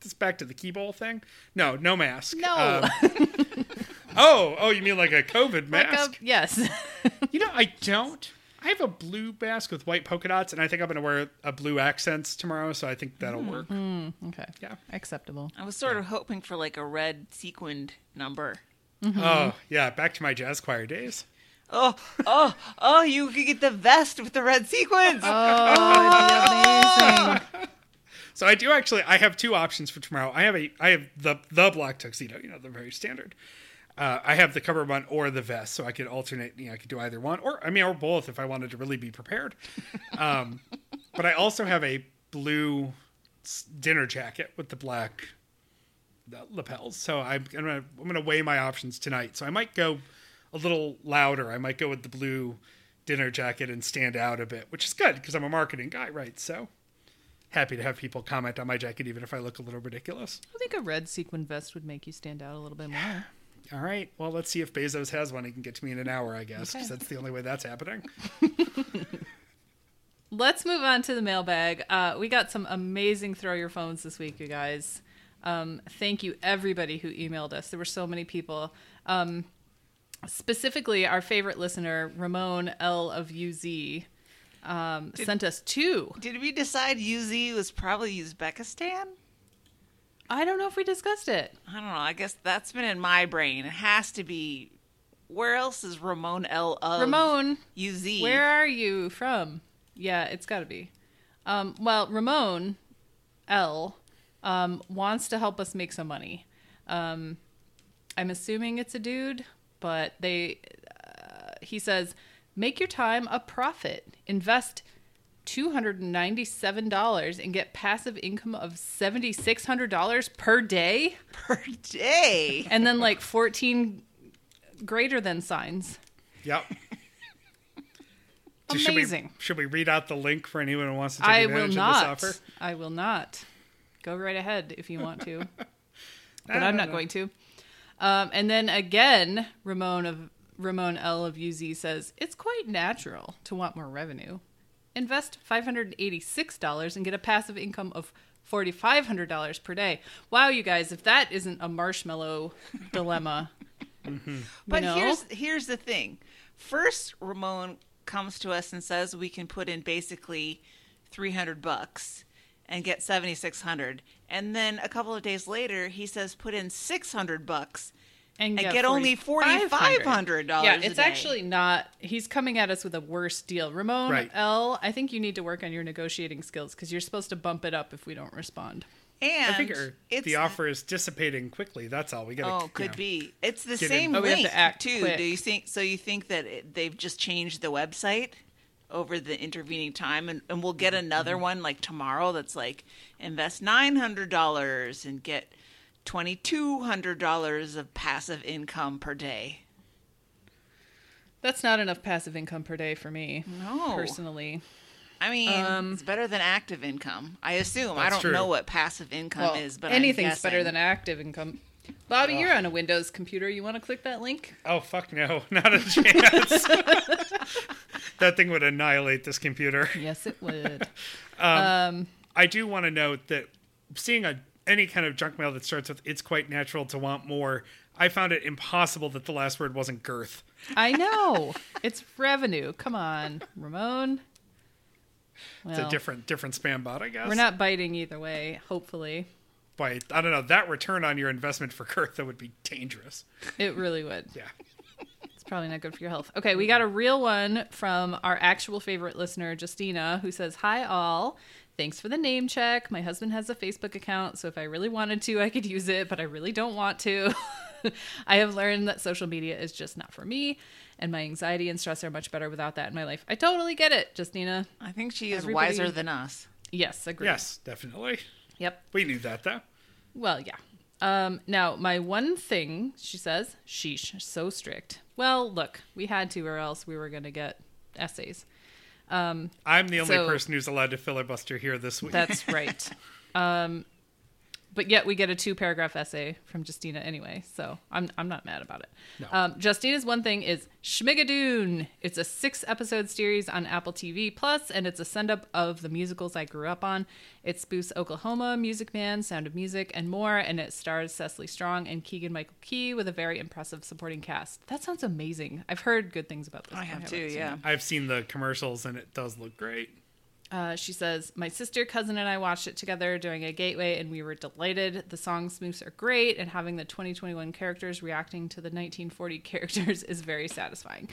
Just back to the key bowl thing. No, no mask. No. Um, oh, oh, you mean like a COVID Like a- mask? yes. You know, I don't. I have a blue mask with white polka dots, and I think I'm going to wear a blue accents tomorrow, so I think that'll Hmm. work. okay. Yeah. Acceptable. I was sort of hoping for like a red sequined number. Oh, yeah. Back to my jazz choir days. Oh, oh, oh! You could get the vest with the red sequins. Oh, amazing. So I do actually. I have two options for tomorrow. I have a. I have the the black tuxedo. You know, the very standard. Uh, I have the cover one or the vest, so I could alternate. You know, I could do either one, or I mean, or both if I wanted to really be prepared. Um, but I also have a blue dinner jacket with the black the lapels. So I'm gonna I'm gonna weigh my options tonight. So I might go a little louder. I might go with the blue dinner jacket and stand out a bit, which is good because I'm a marketing guy, right? So happy to have people comment on my jacket, even if I look a little ridiculous. I think a red sequin vest would make you stand out a little bit more. All right. Well, let's see if Bezos has one. He can get to me in an hour, I guess, because Okay. that's the only way that's happening. Let's move on to the mailbag. Uh, we got some amazing throw your phones this week, you guys. Um, thank you, everybody who emailed us. There were so many people. Um, specifically, our favorite listener, Ramon L of UZ, um, sent us two. Did we decide UZ was probably Uzbekistan? I don't know if we discussed it. I don't know. I guess that's been in my brain. It has to be. Where else is Ramon L of Ramon, UZ? where are you from? Yeah, it's got to be. Um, well, Ramon L um, wants to help us make some money. Um, I'm assuming it's a dude, but they. Uh, he says, make your time a profit. Invest. $297 and get passive income of $7600 per day per day? and then like 14 greater than signs Yep. So should we- Amazing. Should we, read out the link for anyone who wants to take I advantage will of this not. offer? I will not. Go right ahead if you want to, but No, I'm no, not no. going to. Um, and then again, Ramon of Ramon L of UZ says it's quite natural to want more revenue. Invest five hundred eighty-six dollars and get a passive income of forty-five hundred dollars per day. Wow, you guys! If that isn't a marshmallow dilemma, But know? here's here's the thing. First, Ramon comes to us and says we can put in basically three hundred bucks and get seventy six hundred, and then a couple of days later he says put in six hundred bucks. and, And get only $4,500 Yeah, a it's day. actually not. He's coming at us with a worse deal. Ramon Right. L, I think you need to work on your negotiating skills because you're supposed to bump it up if we don't respond. And I figure it's the offer is dissipating quickly. That's all. We got to. Oh, could be. It's the Get in. same Oh, we have to act too. quick. Do you think? So you think that it, they've just changed the website over the intervening time, and, and we'll get Mm-hmm. another one like tomorrow that's like invest nine hundred dollars and get twenty two hundred dollars of passive income per day. That's not enough passive income per day for me, No, personally. I mean Um, it's better than active income. I assume. I don't true. know what passive income is, but I'm anything's better than active income. Bobby, you're on a Windows computer. You want to click that link? Oh fuck no, not a chance. that thing would annihilate this computer. Yes, it would. Um, um, I do want to note that seeing a any kind of junk mail that starts with "It's quite natural to want more," I found it impossible that the last word wasn't girth. I know. It's revenue. Come on, Ramon. It's a different different spam bot, I guess. we're not biting either way, hopefully. Boy, I don't know. That return on your investment for girth that would be dangerous. It really would. Yeah. It's probably not good for your health. Okay, we got a real one from our actual favorite listener, Justina, who says, Hi, all. Thanks for the name check. My husband has a Facebook account, so if I really wanted to, I could use it, but I really don't want to. I have learned that social media is just not for me, and my anxiety and stress are much better without that in my life. I totally get it, Justina. I think she is Everybody- wiser than us. Yes, agree. Yes, definitely. Yep. We knew that though. Well, yeah. Um, now, my one thing, she says, sheesh, so strict. Well, look, we had to, or else we were going to get essays. Um, I'm the only So- person who's allowed to filibuster here this week. That's right. um, but yet we get a two paragraph essay from Justina anyway, so I'm I'm not mad about it. No. Um, Justina's one thing is Schmigadoon. It's a six episode series on Apple TV Plus, and it's a send up of the musicals I grew up on. It spoofs Oklahoma, Music Man, Sound of Music, and more, and it stars Cecily Strong and Keegan Michael Key with a very impressive supporting cast. That sounds amazing. I've heard good things about this. I have too, yeah. I've seen the commercials and it does look great. Uh, she says, My sister, cousin, and I watched it together during a gateway, and we were delighted. The song are great, and having the 2021 characters reacting to the 1940 characters is very satisfying.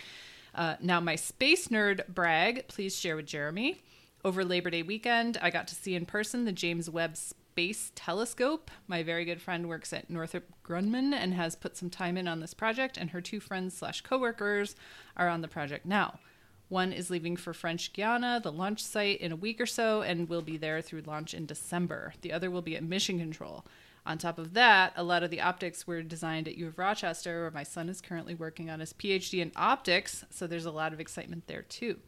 Uh, now, my space nerd brag, please share with Jeremy. Over Labor Day weekend, I got to see in person the James Webb Space Telescope. My very good friend works at Northrop Grumman and has put some time in on this project, and her two friends slash coworkers are on the project now. One is leaving for French Guiana, the launch site, in a week or so, and will be there through launch in December. The other will be at Mission Control. On top of that, a lot of the optics were designed at U of Rochester, where my son is currently working on his PhD in optics, so there's a lot of excitement there too.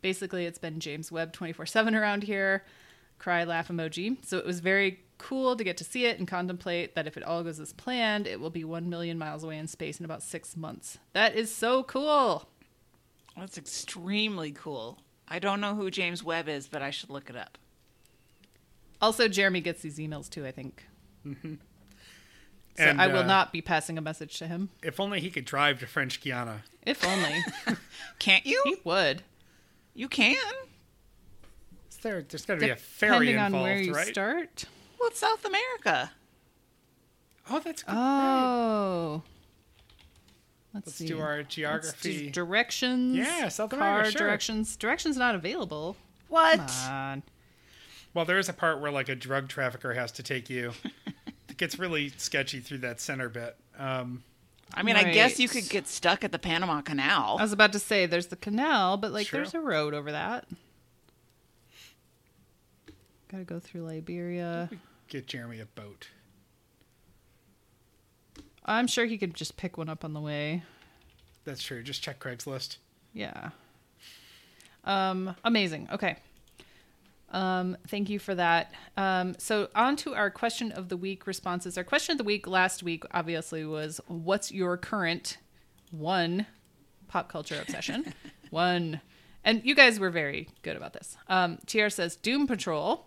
Basically, it's been James Webb 24 7 around here, cry laugh emoji. So it was very cool to get to see it and contemplate that if it all goes as planned, it will be 1 million miles away in space in about six months. That is so cool. That's extremely cool. I don't know who James Webb is, but I should look it up. Also, Jeremy gets these emails too, I think. So And, I will uh, not be passing a message to him. If only he could drive to French Guiana. If only. Can't you? he would. You can. Is there, there's got to be a ferry Depending involved, on where you right? start. Well, it's South America. Oh, that's good. Oh. Let's, Let's see. do our Let's do geography. directions. Yeah, South car America, sure. directions. Directions not available. What? Come on. Well, there is a part where like a drug trafficker has to take you. it gets really sketchy through that center bit. Um, I mean, I guess you could get stuck at the Panama Canal. I was about to say there's the canal, but like True. there's a road over that. Gotta go through Liberia. get Jeremy a boat. I'm sure he could just pick one up on the way. That's true. Just check Craigslist. Yeah. Um, amazing. Okay. Um, thank you for that. Um, so on to our question of the week responses. Our question of the week last week obviously was what's your current one pop culture obsession? one. And you guys were very good about this. Um, TR says Doom Patrol.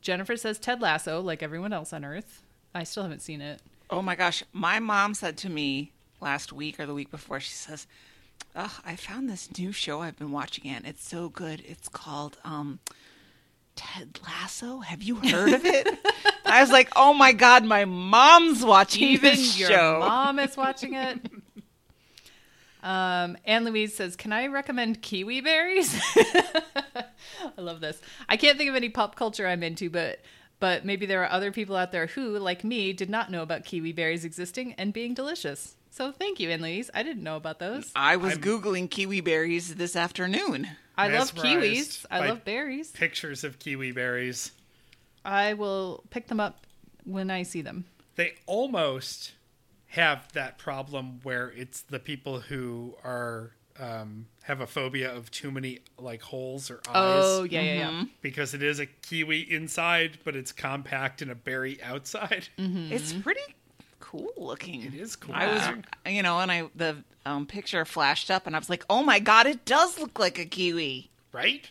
Jennifer says Ted Lasso, like everyone else on Earth. I still haven't seen it. Oh my gosh. My mom said to me last week or the week before, she says, Ugh, I found this new show I've been watching and it's so good. It's called um Ted Lasso. Have you heard of it? I was like, Oh my god, my mom's watching Even this your show. mom is watching it. Um, Anne Louise says, "Can I recommend kiwi berries?" I love this. I can't think of any pop culture I'm into, but but maybe there are other people out there who, like me, did not know about kiwi berries existing and being delicious. So thank you, Anne Louise. I didn't know about those. I was I'm- googling kiwi berries this afternoon. I love kiwis. I love berries. Pictures of kiwi berries. I will pick them up when I see them. They almost have that problem where it's the people who are um, have a phobia of too many like holes or eyes. Oh yeah, yeah, yeah. because it is a kiwi inside, but it's compact and a berry outside. It's pretty cool looking. It is cool. I was, you know, and I the um, picture flashed up, and I was like, "Oh my god, it does look like a kiwi." right.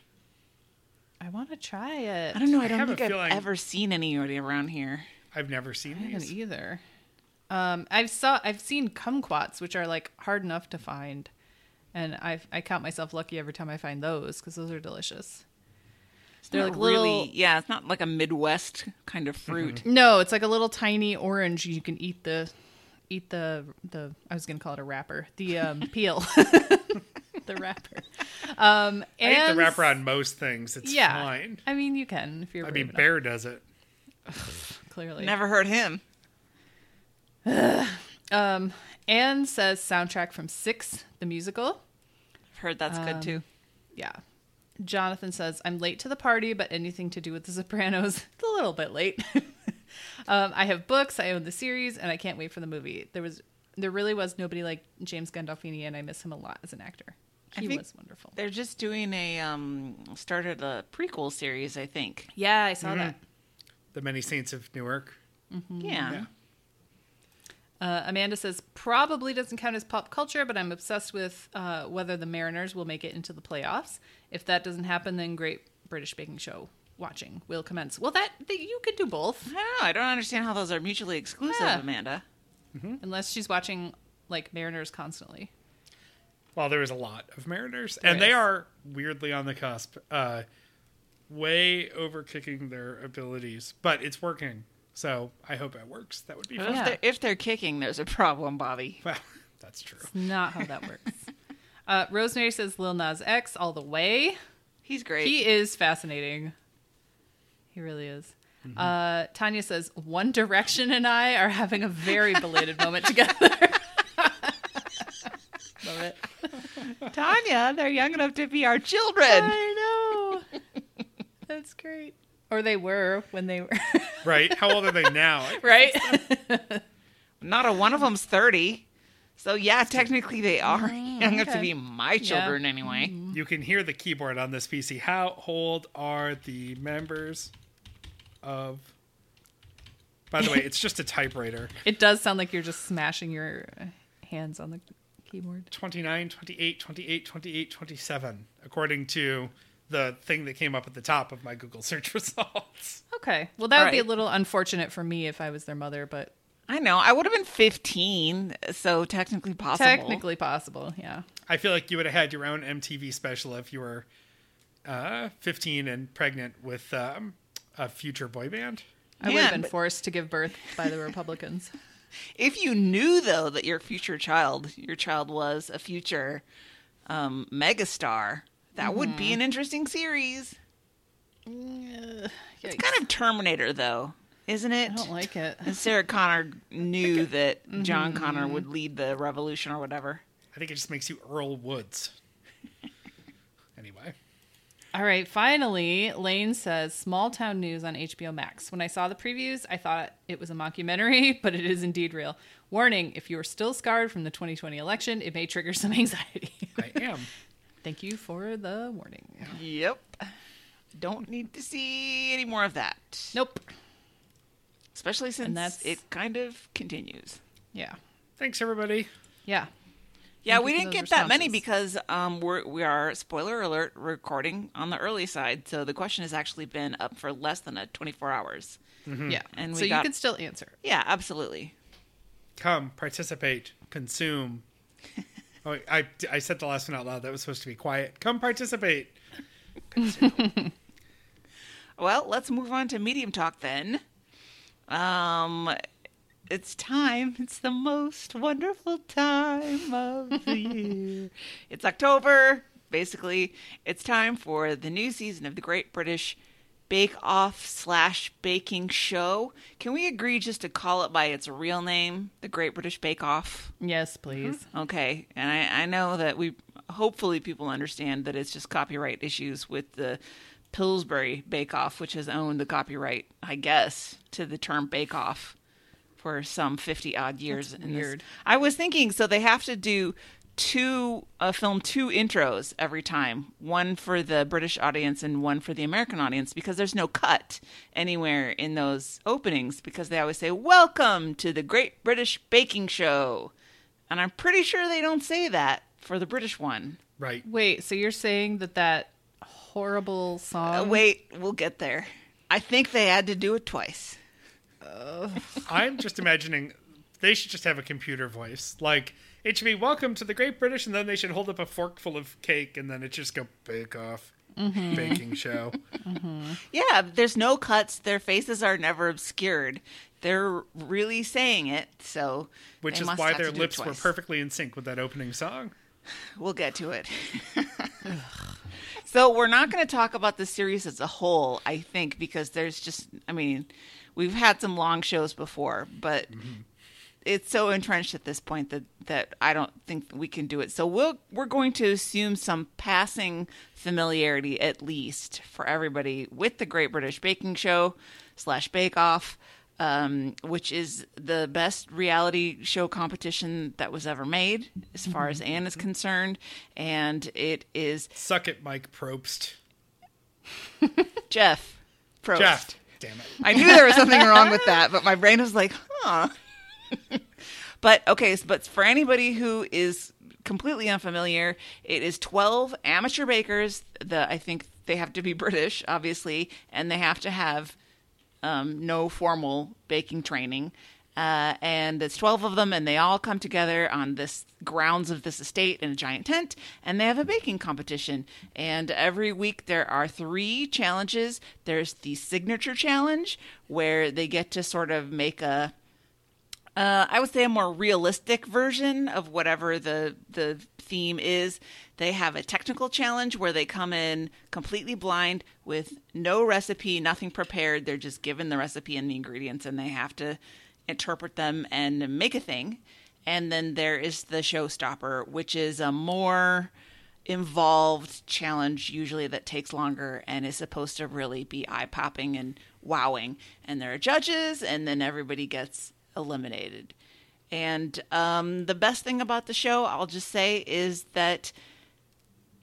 I want to try it. I don't know. I I don't have a think I've feeling- ever seen anybody around here. I've never seen I these. either. Um, I've saw I've seen kumquats, which are like hard enough to find, and I I count myself lucky every time I find those because those are delicious. They're Not like little. really, yeah. It's not like a Midwest kind of fruit. No, it's like a little tiny orange. You can eat the eat the the. I was gonna call it a wrapper. The um, peel. the wrapper. Um, I eat and the wrapper on most things. It's yeah. fine. I mean, you can if you're. I mean, enough, Bear does it. clearly. Never heard him. Um, Anne says soundtrack from Six, the musical. I've heard that's good too. Yeah. Jonathan says, I'm late to the party, but anything to do with The Sopranos, it's a little bit late. um, I have books, I own the series, and I can't wait for the movie. There was, there really was nobody like James Gandolfini, and I miss him a lot as an actor. I He think- was wonderful. They're just doing a um started a prequel series, I think. Yeah, I saw Mm-hmm. that. The Many Saints of Newark. Yeah. Yeah. Uh, Amanda says probably doesn't count as pop culture, but I'm obsessed with uh, whether the Mariners will make it into the playoffs. If that doesn't happen, then Great British Baking Show watching will commence. Well, that, that you could do both, I don't know. I don't understand how those are mutually exclusive, Yeah. Amanda. unless she's watching like Mariners constantly. Well, there is a lot of Mariners, There and they are weirdly on the cusp, uh, way over kicking their abilities, but it's working. So I hope it works. That would be But fun. Yeah. If, they're, if they're kicking, there's a problem, Bobby. Well, that's true. Not how that works. uh, Rosemary says Lil Nas X all the way. He's great. He is fascinating. He really is. Uh, Tanya says One Direction and I are having a very belated moment together. Love it. Tanya, they're young enough to be our children. I know. That's great. Or they were when they were Right? How old are they now? right. Not a one of them's 30. So, yeah, technically they are oh, young enough to be my children anyway. You can hear the keyboard on this PC. How old are the members of? By the way, it's just a typewriter. It does sound like you're just smashing your hands on the keyboard. 29, 28, 28, 28, 27, according to the thing that came up at the top of my Google search results. Okay. Well, that would be a little unfortunate for me if I was their mother, but I know. I would have been 15, so technically possible. technically possible. Yeah. I feel like you would have had your own MTV special if you were uh, 15 and pregnant with um, a future boy band. I would have been but- forced to give birth by the Republicans. If you knew, though, that your future child, your child was a future um, megastar, that would be mm-hmm. an interesting series. It's kind of Terminator, though, isn't it? I don't like it. And Sarah Connor knew that John mm-hmm. Connor would lead the revolution or whatever. I think it just makes you Earl Woods. anyway, All right, finally, Lane says small town news on HBO Max. When I saw the previews, I thought it was a mockumentary, but it is indeed real. Warning, if you are still scarred from the 2020 election, it may trigger some anxiety. I am. Thank you for the warning. Yep. Don't need to see any more of that. Nope. Especially since that's- it kind of continues. Yeah. Thanks, everybody. Yeah. Yeah, Thank we didn't those get that many because um, we're we are spoiler alert recording on the early side, so the question has actually been up for less than a 24 hours. Yeah. And we so you can still answer. Yeah, absolutely. Come, participate, consume. Oh, I, I said the last one out loud. That was supposed to be quiet. Come, participate. Well, let's move on to medium talk then. Um, it's time. It's the most wonderful time of the year. It's October. Basically, it's time for the new season of the Great British Bake Off slash Baking Show. Can we agree just to call it by its real name, the Great British Bake Off? Yes, please. Mm-hmm. Okay, and I, I know that we hopefully people understand that it's just copyright issues with the Pillsbury Bake Off, which has owned the copyright, I guess, to the term Bake Off for some fifty odd years. That's in this- weird. I was thinking, so they have to do two uh, film two intros every time, one for the British audience and one for the American audience, because there's no cut anywhere in those openings because they always say "Welcome to the Great British Baking Show," and I'm pretty sure they don't say that for the British one. Right. Wait, so you're saying that that horrible song? Uh, wait, we'll get there. I think they had to do it twice. I'm just imagining they should just have a computer voice. Like it should be welcome to the Great British, and then they should hold up a fork full of cake, and then it just go bake off mm-hmm. baking show. Mm-hmm. Yeah, there's no cuts. Their faces are never obscured. They're really saying it, so Which is why their to do it lips were perfectly in sync with that opening song. We'll get to it. so we're not going to talk about the series as a whole, I think, because there's just, I mean, we've had some long shows before, but mm-hmm. It's so entrenched at this point that that I don't think we can do it. So we'll we're going to assume some passing familiarity at least for everybody with the Great British Baking Show slash Bake Off. Um, which is the best reality show competition that was ever made, as far as Anne is concerned, and it is Suck it, Mike Probst. Jeff. Prost. Jeff. Damn it. I knew there was something wrong with that, but my brain was like, huh. But okay, but for anybody who is completely unfamiliar, it is 12 amateur bakers. The I think they have to be British, obviously, and they have to have um, no formal baking training. Uh, and it's 12 of them, and they all come together on this grounds of this estate in a giant tent, and they have a baking competition. And every week there are three challenges. There's the signature challenge, where they get to sort of make a uh, I would say a more realistic version of whatever the the theme is. They have a technical challenge where they come in completely blind with no recipe, nothing prepared. They're just given the recipe and the ingredients, and they have to interpret them and make a thing. And then there is the showstopper, which is a more involved challenge, usually that takes longer and is supposed to really be eye popping and wowing. And there are judges, and then everybody gets eliminated. And um, the best thing about the show, I'll just say, is that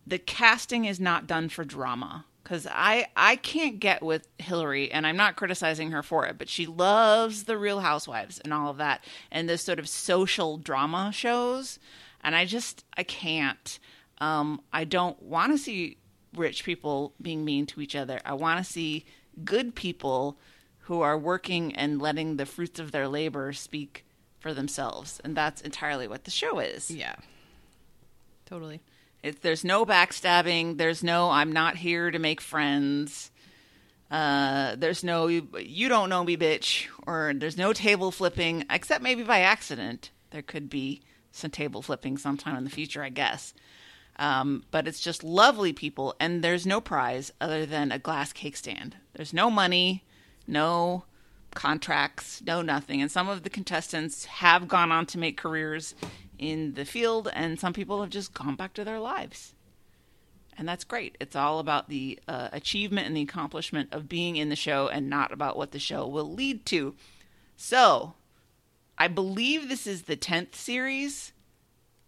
the casting is not done for drama. Because I, I can't get with Hillary, and I'm not criticizing her for it, but she loves the Real Housewives and all of that, and this sort of social drama shows, and I just I can't. Um, I don't want to see rich people being mean to each other. I want to see good people who are working and letting the fruits of their labor speak for themselves, and that's entirely what the show is. Yeah. Totally. It's, there's no backstabbing. There's no I'm not here to make friends. Uh, there's no you, you don't know me, bitch. Or there's no table flipping, except maybe by accident. There could be some table flipping sometime in the future, I guess. Um, but it's just lovely people, and there's no prize other than a glass cake stand. There's no money, no contracts, no nothing. And some of the contestants have gone on to make careers in the field, and some people have just gone back to their lives. And that's great. It's all about the uh, achievement and the accomplishment of being in the show and not about what the show will lead to. So, I believe this is the 10th series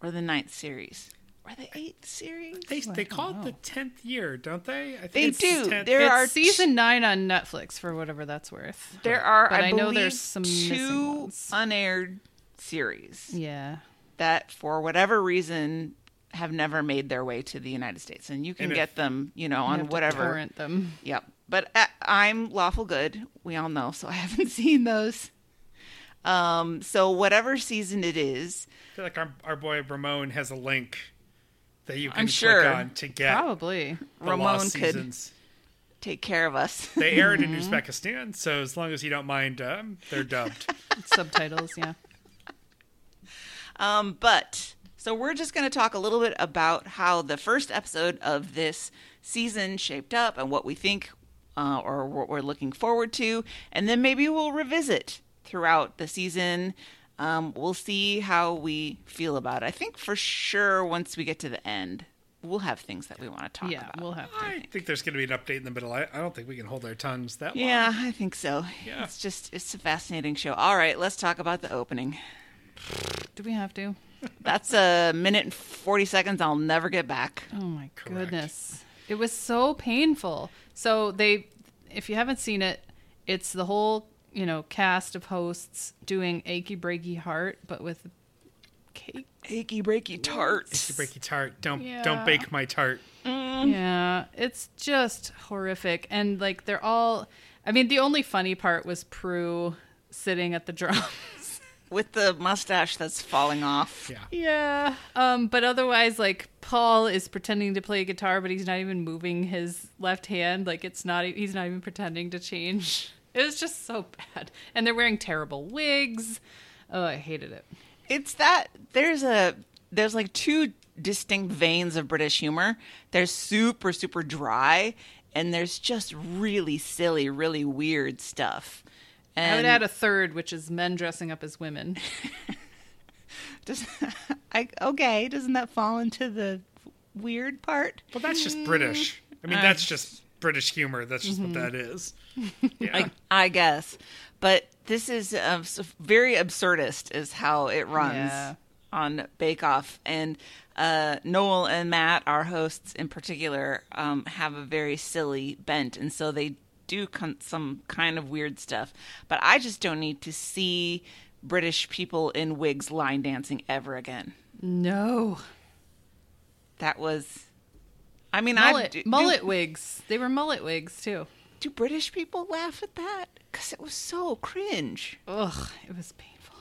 or the ninth series or the eighth series. They, they call it the 10th year, don't they? I think They it's do. 10th. There It's are season nine on Netflix for whatever that's worth. There are, But I, I know there's some missing two ones. unaired series Yeah. that, for whatever reason, have never made their way to the United States, and you can And if- get them, you know, You on have to whatever. torrent them. Yep. But uh, I'm lawful good. We all know, so I haven't seen those. Um, so whatever season it is, I feel like our, our boy Ramon has a link that you can I'm click sure. on to get Probably. Ramon could- take care of us. They aired in Mm-hmm. Uzbekistan, so as long as you don't mind, um, they're dubbed. Subtitles, yeah. Um, but so we're just going to talk a little bit about how the first episode of this season shaped up and what we think uh, or what we're looking forward to, and then maybe we'll revisit throughout the season. Um, we'll see how we feel about it. I think for sure once we get to the end, we'll have things that we want to talk Yeah, about. we'll have to. I think there's going to be an update in the middle. I, I don't think we can hold our tongues that long. Yeah, I think so. Yeah. It's just it's a fascinating show. All right, let's talk about the opening. Do we have to? That's a minute and 40 seconds I'll never get back. Oh my Correct. goodness. It was so painful. So they if you haven't seen it, it's the whole, you know, cast of hosts doing achy breaky heart, but with cake. Achy breaky tart. You break your tart. Don't Yeah. don't bake my tart. Yeah, it's just horrific. And like they're all I mean, the only funny part was Prue sitting at the drums. with the mustache that's falling off. Yeah. Yeah. Um, but otherwise, like Paul is pretending to play guitar, but he's not even moving his left hand. Like it's not. e, He's not even pretending to change. It was just so bad, and they're wearing terrible wigs. Oh, I hated it. It's that there's a there's like two distinct veins of British humor. There's super super dry, and there's just really silly, really weird stuff. And I would add a third, which is men dressing up as women. does, I, okay, doesn't that fall into the weird part? Well, that's just British. I mean, Uh, that's just British humor. That's just what that is. Yeah. I, I guess. But this is um, s- very absurdist, is how it runs Yeah. on Bake Off. And uh, Noel and Matt, our hosts in particular, um, have a very silly bent. And so they do con- some kind of weird stuff, but I just don't need to see British people in wigs line dancing ever again. No. That was. I mean, I Mullet, do, mullet do, wigs. They were mullet wigs too. do British people laugh at that? Because it was so cringe. Ugh, it was painful.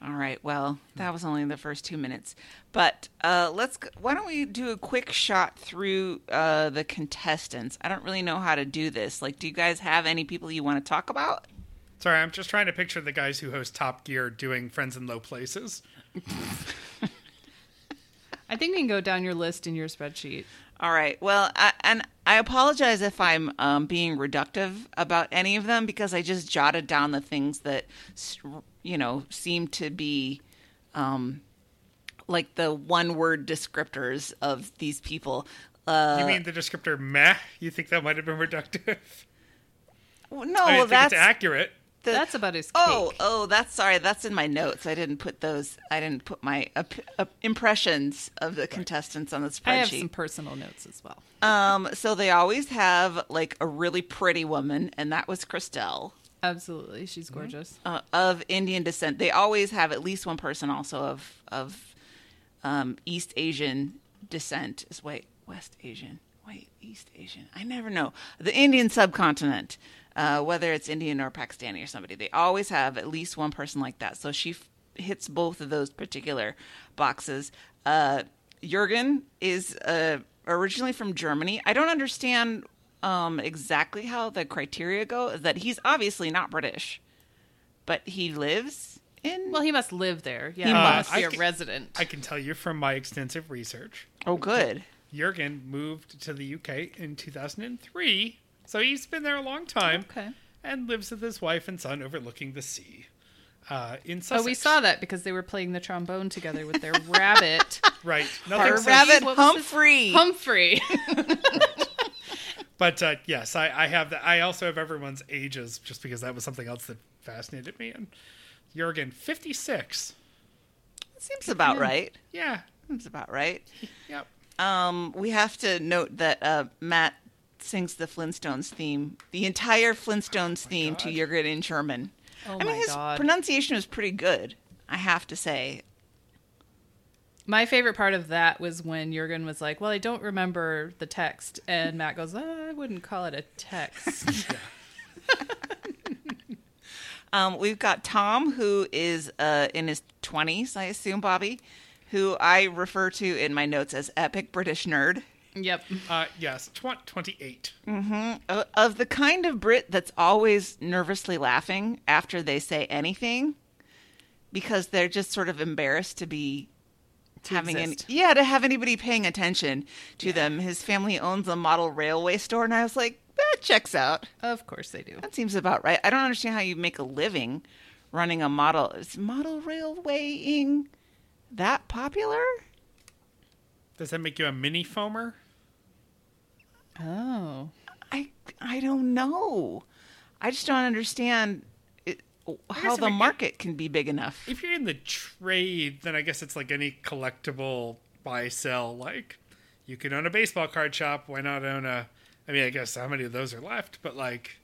All right. Well, that was only the first two minutes, but uh, let's. Why don't we do a quick shot through uh, the contestants? I don't really know how to do this. Like, do you guys have any people you want to talk about? Sorry, I'm just trying to picture the guys who host Top Gear doing Friends in Low Places. I think we can go down your list in your spreadsheet. All right. Well, I, and I apologize if I'm um, being reductive about any of them because I just jotted down the things that you know seem to be um, like the one-word descriptors of these people. Uh, You mean the descriptor meh? You think that might have been reductive? no, I mean, I think that's it's accurate. The- That's about his cake. Oh, oh, that's sorry. That's in my notes. I didn't put those. I didn't put my op- op- impressions of the contestants on the spreadsheet. I have some personal notes as well. Um, so they always have like a really pretty woman, and that was Crystelle Absolutely, she's gorgeous. uh, of Indian descent. They always have at least one person also of of um, East Asian descent. Is wait West Asian? Wait East Asian? I never know the Indian subcontinent. Uh, whether it's Indian or Pakistani or somebody, they always have at least one person like that. So she f- hits both of those particular boxes. Uh, Jurgen is uh, originally from Germany. I don't understand um, exactly how the criteria go. That he's obviously not British, but he lives in. Well, he must live there. Yeah, He he must. must be I a can- resident. I can tell you from my extensive research, oh, good. Jurgen moved to the UK in 2003, so he's been there a long time okay. and lives with his wife and son overlooking the sea. Uh, in Oh, we saw that because they were playing the trombone together with their rabbit. Right. Our Nothing says- rabbit what was Humphrey. Humphrey. But uh, yes, I, I have that. I also have everyone's ages just because that was something else that fascinated me. And Jurgen, 56. Seems about right. Yeah. Seems about right. Yep. Um, we have to note that uh, Matt sings the Flintstones theme, the entire Flintstones theme to God. Jurgen in German. Oh I mean, his God. pronunciation was pretty good. I have to say. My favorite part of that was when Jurgen was like, "Well, I don't remember the text," and Matt goes, "I wouldn't call it a text." Um, we've got Tom, who is uh, in his 20s, I assume, Bobby, who I refer to in my notes as epic British nerd. Yep. Uh, yes, tw- 28. Uh, of the kind of Brit that's always nervously laughing after they say anything because they're just sort of embarrassed to be To having any, yeah to have anybody paying attention to them his family owns a model railway store and i was like that checks out Of course they do. that seems about right i don't understand how you make a living running a model is model railwaying that popular Does that make you a mini foamer? Oh. i i don't know i just don't understand it, how if the it- market can be big enough If you're in the trade, then I guess it's like any collectible buy sell. Like, you can own a baseball card shop. Why not own a. I mean, I guess how many of those are left? But, like,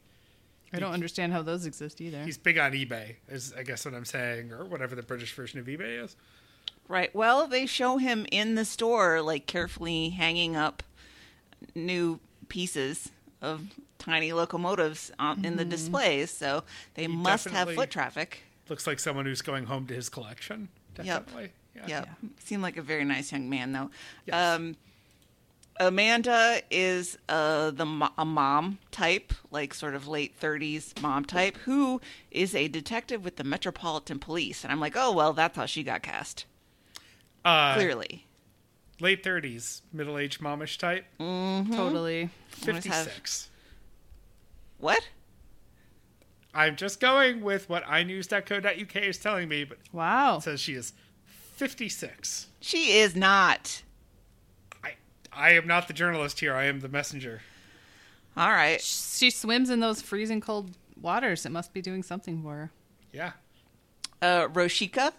I don't understand how those exist either. he's big on eBay, is I guess what I'm saying, or whatever the British version of eBay is. Right. Well, they show him in the store, like carefully hanging up new pieces of tiny locomotives on, in the displays. So they must have foot traffic. Looks like someone who's going home to his collection. Yep. Definitely. Yeah. Yeah. Seemed like a very nice young man, though. Yes. Um, Amanda is uh, the mo- a mom type, like sort of late 30s mom type, who is a detective with the Metropolitan Police. And I'm like, oh, well, that's how she got cast. Uh, Clearly. Late 30s, middle aged momish type. Totally. Always have- 56. What? I'm just going with what inews.co.uk is telling me, but Wow. it says she is 56. She is not. I I am not the journalist here. I am the messenger. All right. She swims in those freezing cold waters. It must be doing something for her. Yeah. Uh, Rochica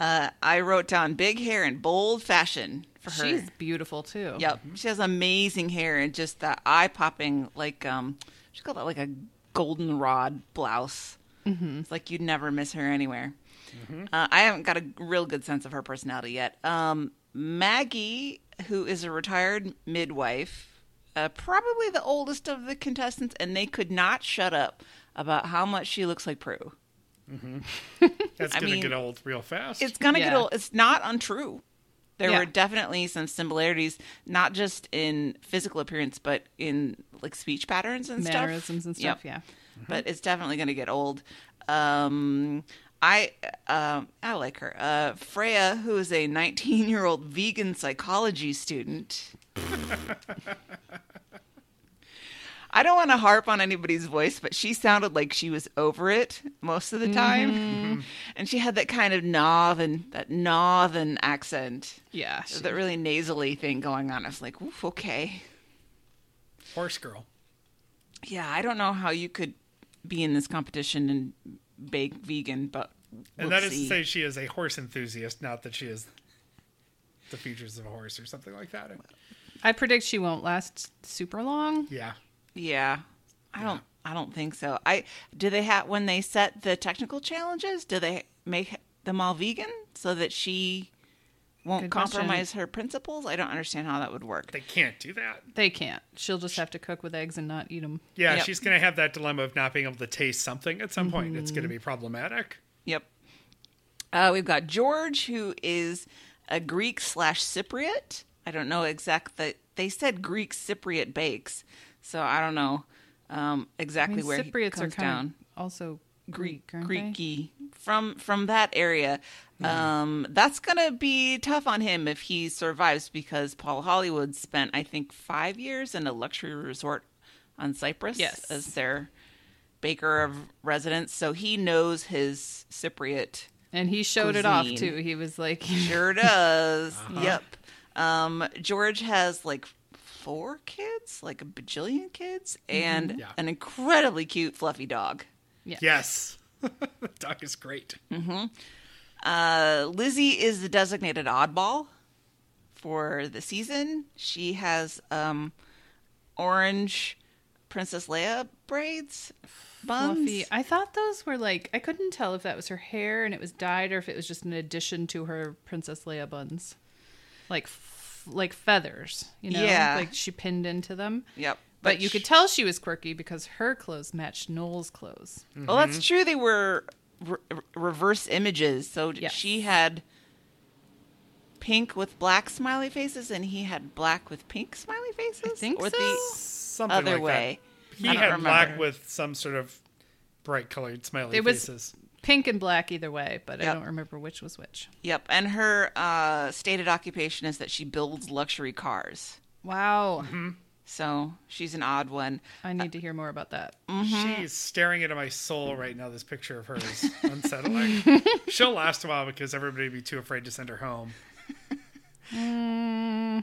Uh, I wrote down big hair and bold fashion for her. She's beautiful too. Yep, she has amazing hair and just that eye popping like um, she called that like a goldenrod blouse. Mm-hmm. It's like you'd never miss her anywhere. Uh, I haven't got a real good sense of her personality yet. Um, Maggie, who is a retired midwife, uh, probably the oldest of the contestants, and they could not shut up about how much she looks like Prue. That's gonna mean, get old real fast. It's gonna get old. It's not untrue. There Yeah. were definitely some similarities, not just in physical appearance, but in like speech patterns and stuff. Mannerisms and stuff. Yep. Yeah. But it's definitely going to get old. Um, I um, I like her. Uh, Freya, who is a 19 year old vegan psychology student. I don't want to harp on anybody's voice, but she sounded like she was over it most of the time, mm-hmm. and she had that kind of northern that northern accent, Yeah. she- that really nasally thing going on. I was like, Oof, okay. Horse girl. Yeah, I don't know how you could be in this competition and bake vegan, but we'll And that is see. to say, she is a horse enthusiast, not that she is the features of a horse or something like that. I predict she won't last super long. Yeah. Yeah, I don't. I don't think so. I do they have when they set the technical challenges? Do they make them all vegan so that she won't Good question. compromise her principles? I don't understand how that would work. They can't do that. They can't. She'll just have to cook with eggs and not eat them. Yeah, Yep. she's going to have that dilemma of not being able to taste something at some point. It's Mm-hmm. going to be problematic. Yep. Uh, we've got George, who is a Greek slash Cypriot. I don't know exact that they said Greek Cypriot bakes, so I don't know um, I exactly mean, where he Cypriots are comes kind down. of also Greek, aren't they? Greeky from from that area. Um, that's gonna be tough on him if he survives because Paul Hollywood spent I think five years in a luxury resort on Cyprus Yes. as their baker of residence, so he knows his Cypriot And he showed it off too. He was like, Sure does. Yep. Um, George has like four kids, like a bajillion kids, and Yeah. an incredibly cute fluffy dog. Yes. the dog is great. Uh, Lizzie is the designated oddball for the season. She has um, orange Princess Leia braids, buns. fluffy. I thought those were like I couldn't tell if that was her hair and it was dyed or if it was just an addition to her Princess Leia buns, like f- like feathers. You know, Yeah. like she pinned into them. Yep. But you sh- could tell she was quirky because her clothes matched Noel's clothes. Mm-hmm. Well, that's true. They were re- reverse images. So Yes. she had pink with black smiley faces, and he had black with pink smiley faces. think or so. the Something other like way. That. He I don't had black with some sort of bright colored smiley It was faces. Pink and black either way, but I don't remember which was which. Yep. And her uh, stated occupation is that she builds luxury cars. Wow, So she's an odd one. I need to hear more about that. She's staring into my soul right now. This picture of her is unsettling. She'll last a while because everybody would be too afraid to send her home. Mm,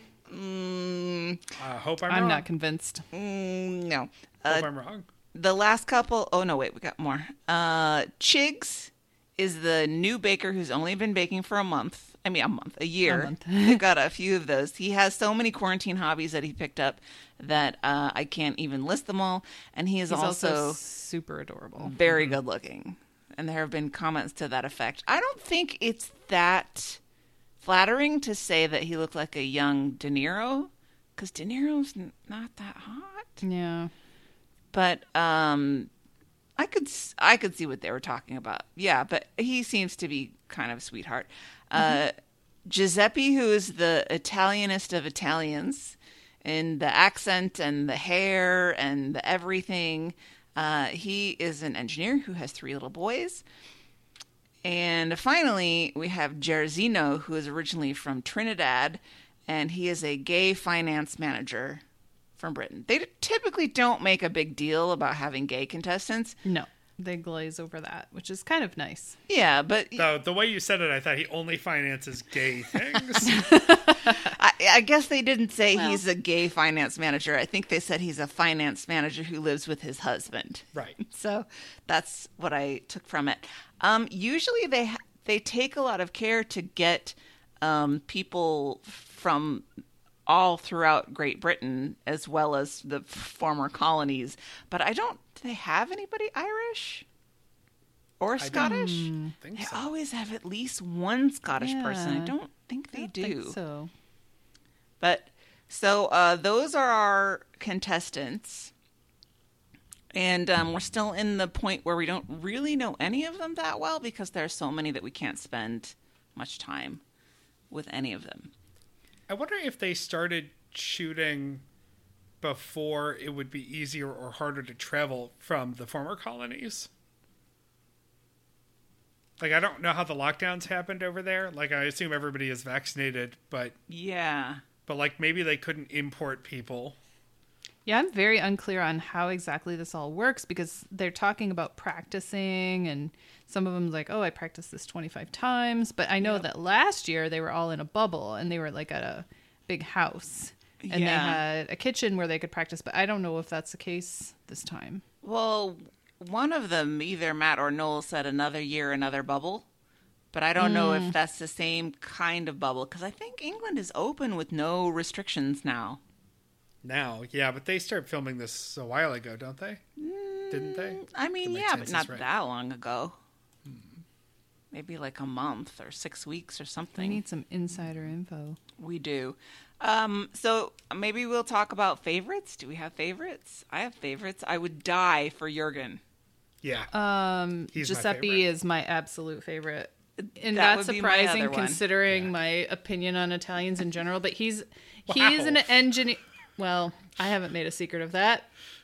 I hope I'm, I'm wrong. not convinced. mm, no. Hope Uh, I'm wrong. The last couple oh no wait we got more. Uh chigs is the new baker who's only been baking for a month. I mean a month a year. Month. we've got a few of those. He has so many quarantine hobbies that he picked up that uh i can't even list them all. And he is also, also, super adorable. very good looking and there have been comments to that effect. I don't think it's that flattering to say that he looked like a young de niro because de niro's n- not that hot. Yeah. But um i could i could see what they were talking about. Yeah but he seems to be kind of a sweetheart. Uh giuseppe who is the italianist of italians in the accent and the hair and the everything uh he is an engineer who has three little boys. And finally, we have Jairzinho, who is originally from Trinidad, and he is a gay finance manager from Britain. They typically don't make a big deal about having gay contestants. No, they glaze over that, which is kind of nice. Yeah, but The, the way you said it, I thought he only finances gay things. I, I guess they didn't say Well. he's a gay finance manager. I think they said he's a finance manager who lives with his husband. right. So that's what I took from it. Um, usually they they take a lot of care to get um, people from all throughout Great Britain as well as the former colonies. But I don't. Do they have anybody Irish or Scottish? think They so. always have at least one Scottish person. I don't think they I don't do. think so. But so uh, those are our contestants. And um, we're still in the point where we don't really know any of them that well because there are so many that we can't spend much time with any of them. I wonder if they started shooting before it would be easier or harder to travel from the former colonies. Like I don't know how the lockdowns happened over there. Like I assume everybody is vaccinated, but Yeah. but like maybe they couldn't import people. Yeah, I'm very unclear on how exactly this all works because they're talking about practicing, and some of them like, "Oh, I practiced this 25 times." But I know that last year they were all in a bubble and they were like at a big house, and they had a kitchen where they could practice. But I don't know if that's the case this time. Well, one of them, either Matt or Noel, said another year, another bubble. But I don't know if mm. that's the same kind of bubble because I think England is open with no restrictions now. Now, yeah, but they start filming this a while ago, don't they? Didn't they? I mean, yeah, but not right. that long ago. Maybe like a month or six weeks or I something. need some insider info. we do. Um, so maybe we'll talk about favorites. Do we have favorites? I have favorites. I would die for Jurgen. Yeah. Um, He's Giuseppe favorite. is my absolute favorite. And That that's would be my surprising other one. considering my opinion on Italians in general. But he's he's an engineer. Well, I haven't made a secret of that.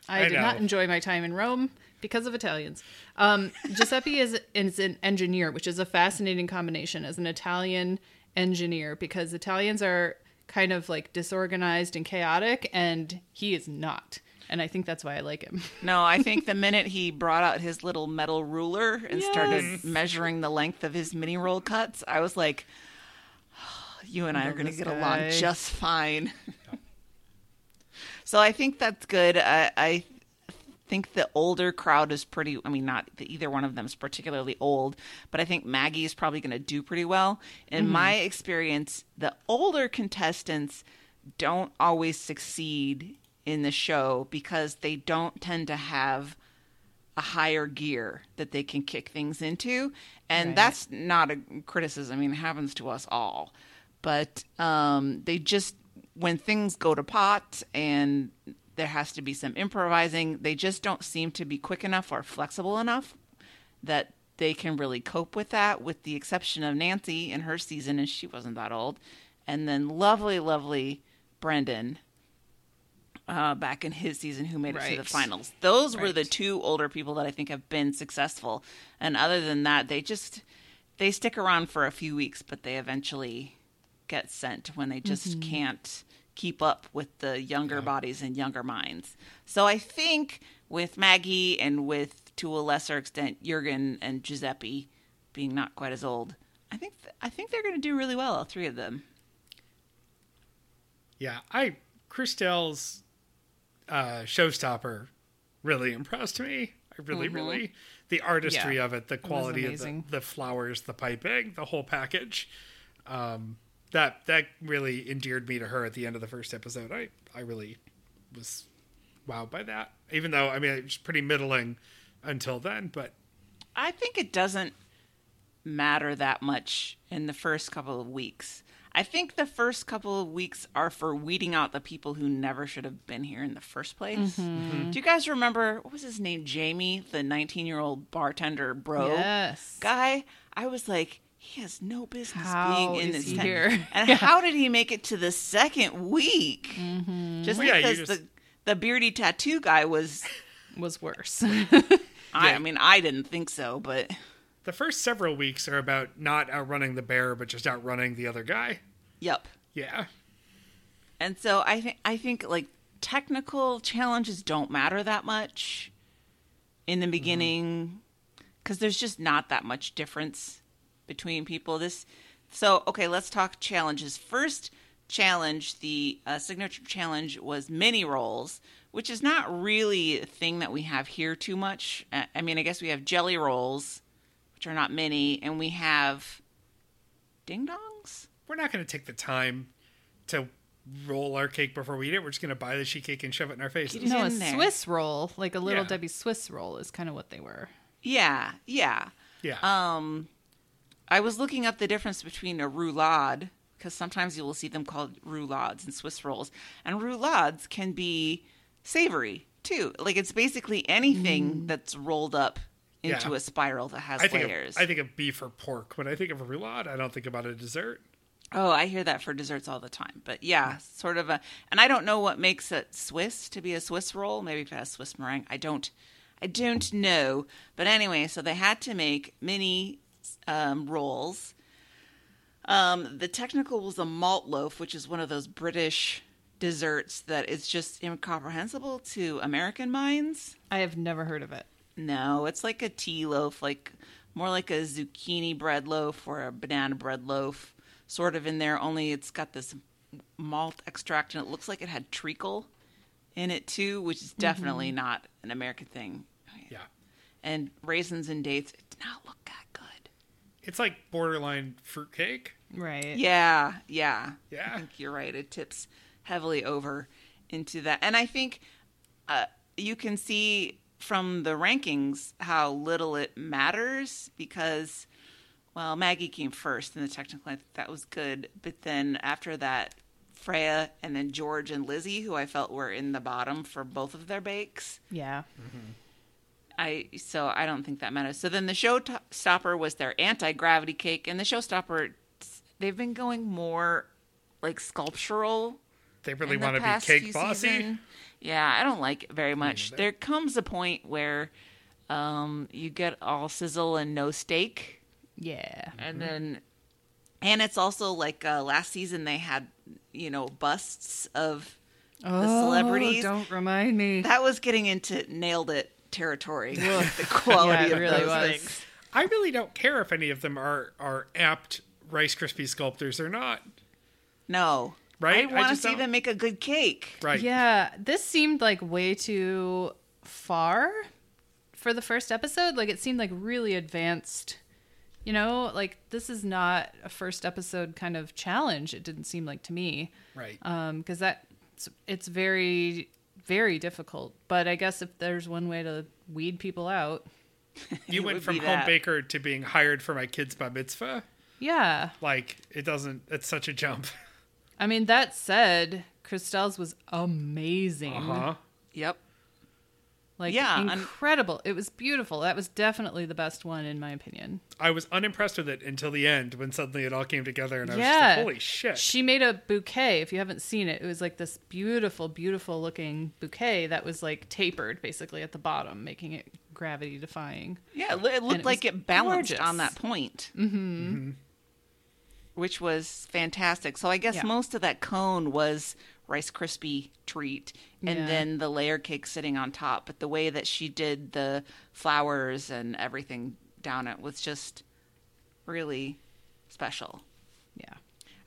I, I did not enjoy my time in Rome because of Italians. Um, Giuseppe is is an engineer, which is a fascinating combination as an Italian engineer because Italians are kind of like disorganized and chaotic, and he is not. And I think that's why I like him. No, I think the minute he brought out his little metal ruler and Yes. started measuring the length of his mini roll cuts, I was like, "You and I are going to this get along just fine." so I think that's good. I, I think the older crowd is pretty. I mean, not that either one of them is particularly old, but I think Maggie is probably going to do pretty well. In my experience, the older contestants don't always succeed in the show because they don't tend to have a higher gear that they can kick things into and Right. that's not a criticism i mean it happens to us all but um, they just when things go to pot and there has to be some improvising they just don't seem to be quick enough or flexible enough that they can really cope with that with the exception of nancy in her season and she wasn't that old and then lovely lovely brendan uh, back in his season who made it to the finals. Those were the two older people that I think have been successful. And other than that, they just they stick around for a few weeks, but they eventually get sent when they just can't keep up with the younger bodies and younger minds. So I think with Maggie and with to a lesser extent Jurgen and Giuseppe being not quite as old, I think th- I think they're going to do really well, all three of them. Yeah, I Crystelle's uh, showstopper really impressed me. I really, Mm-hmm. really the artistry Yeah, of it, the quality of the, the flowers, the piping, the whole package. Um, that that really endeared me to her at the end of the first episode. I I really was wowed by that. Even though I mean it was pretty middling until then, but I think it doesn't matter that much in the first couple of weeks. I think the first couple of weeks are for weeding out the people who never should have been here in the first place. Mm-hmm. Do you guys remember what was his name? Jamie, the 19 year old bartender bro Yes. guy. I was like, he has no business How being in this he here? And how did he make it to the second week? Mm-hmm. Just Well, yeah, because just- the the beardy tattoo guy was. Was worse. I, I mean, I didn't think so, but the first several weeks are about not outrunning the bear, but just outrunning the other guy. yep. Yeah, And so I think I think like technical challenges don't matter that much in the beginning because there's just not that much difference between people. This so okay, let's talk challenges. First challenge, the uh, signature challenge was mini rolls, which is not really a thing that we have here too much. Uh, I mean, I guess we have jelly rolls which are not many, and we have ding dongs. We're not going to take the time to roll our cake before we eat it. We're just going to buy the sheet cake and shove it in our faces. Get it No, a there. Swiss roll, like a little Yeah. Debbie Swiss roll, is kind of what they were. Yeah, yeah. Yeah. Um, I was looking up the difference between a roulade because sometimes you will see them called roulades and Swiss rolls, and roulades can be savory too. Like it's basically anything mm. that's rolled up into Yeah. a spiral that has I layers. of, I think of beef or pork. When I think of a roulade, I don't think about a dessert. oh, I hear that for desserts all the time. But yeah, sort of a. And I don't know what makes it Swiss to be a Swiss roll. Maybe if it has Swiss meringue. I don't. I don't know. But anyway, so they had to make mini um, rolls. Um, the technical was a malt loaf, which is one of those British desserts that is just incomprehensible to American minds. I have never heard of it. No, it's like a tea loaf, like more like a zucchini bread loaf or a banana bread loaf, sort of in there. Only it's got this malt extract, and it looks like it had treacle in it too, which is definitely not an American thing. Yeah. And raisins and dates, it did not look that good. It's like borderline fruitcake. Right. Yeah, yeah. Yeah. I think you're right. It tips heavily over into that. And I think uh, you can see from the rankings how little it matters because, well, Maggie came first in the technical. I think that was good. But then after that, Freya and then George and Lizzie, who I felt were in the bottom for both of their bakes. Yeah. I so I don't think that matters. So then the showstopper was their anti gravity cake, and the showstopper they've been going more like sculptural. They really in the want to be cake bossy. season. Yeah, I don't like it very much. neither. There comes a point where um, you get all sizzle and no steak, Yeah. and then and it's also like uh, last season they had you know busts of The celebrities. Don't remind me. that was getting into nailed it territory. the quality Yeah, of really those was. things. I really don't care if any of them are are apt Rice Krispie sculptors or not. No. Right? I I want to just see don't- them make a good cake. Right. Yeah, this seemed like way too far for the first episode. Like it seemed like really advanced. You know, like this is not a first episode kind of challenge. It didn't seem like to me, Right. um, because that it's very very difficult. But I guess if there's one way to weed people out, you went from home that. baker to being hired for my kid's bar mitzvah. yeah. Like it doesn't. It's such a jump. I mean, that said, Crystelle's was amazing. Uh huh. Yep. Like Yeah, and- incredible. It was beautiful. That was definitely the best one in my opinion. I was unimpressed with it until the end when suddenly it all came together and I was yeah. just like, holy shit. She made a bouquet. If you haven't seen it, it was like this beautiful, beautiful looking bouquet that was like tapered basically at the bottom, making it gravity defying. Yeah, it loo- it looked it like it balanced gorgeous. on that point. Mm-hmm. Which was fantastic. So I guess Yeah. most of that cone was Rice Krispie treat and Yeah. then the layer cake sitting on top. But the way that she did the flowers and everything down it was just really special. Yeah.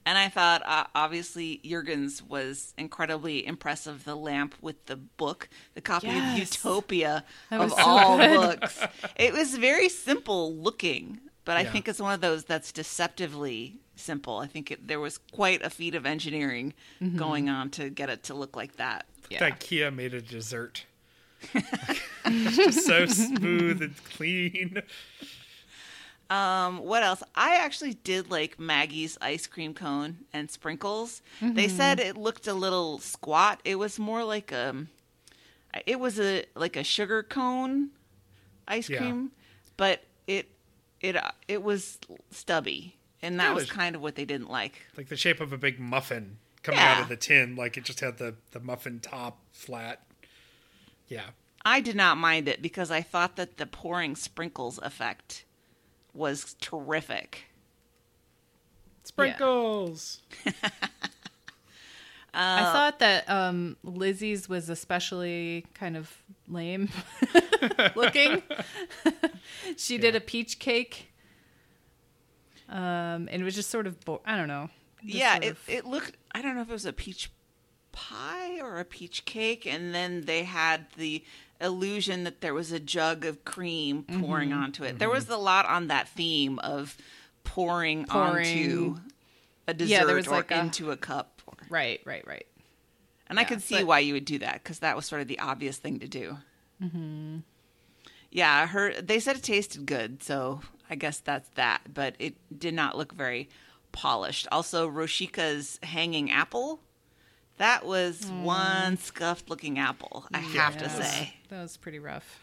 And I thought, uh, obviously, Jurgens was incredibly impressive. The lamp with the book, the copy Yes. of Utopia That of was so all good. books. It was very simple looking, but I think it's one of those that's deceptively simple. I think it, there was quite a feat of engineering going on to get it to look like that. Yeah. That Kia made a dessert. it's just so smooth and clean. Um, what else? I actually did like Maggie's ice cream cone and sprinkles. They said it looked a little squat. It was more like a, it was a like a sugar cone ice Yeah. cream, but it it uh, it was stubby, and that Yeah, was kind of what they didn't like. Like the shape of a big muffin coming out of the tin. Like it just had the, the muffin top flat. Yeah. I did not mind it because I thought that the pouring sprinkles effect was terrific. Sprinkles. I thought that um, Lizzie's was especially kind of lame looking. she did a peach cake. Um, and it was just sort of, bo- I don't know. yeah, it, of- it looked. I don't know if it was a peach pie or a peach cake, and then they had the illusion that there was a jug of cream pouring Mm-hmm. onto it. There was a lot on that theme of pouring, Pouring. onto a dessert Yeah, there was or like a- into a cup. Right, right, right. And I could see but- why you would do that because that was sort of the obvious thing to do. Mm-hmm. Yeah, her. They said it tasted good, so I guess that's that. But it did not look very polished. Also, Rochica's hanging apple. That was one scuffed looking apple. I have to Mm. Yeah, say. that was pretty rough.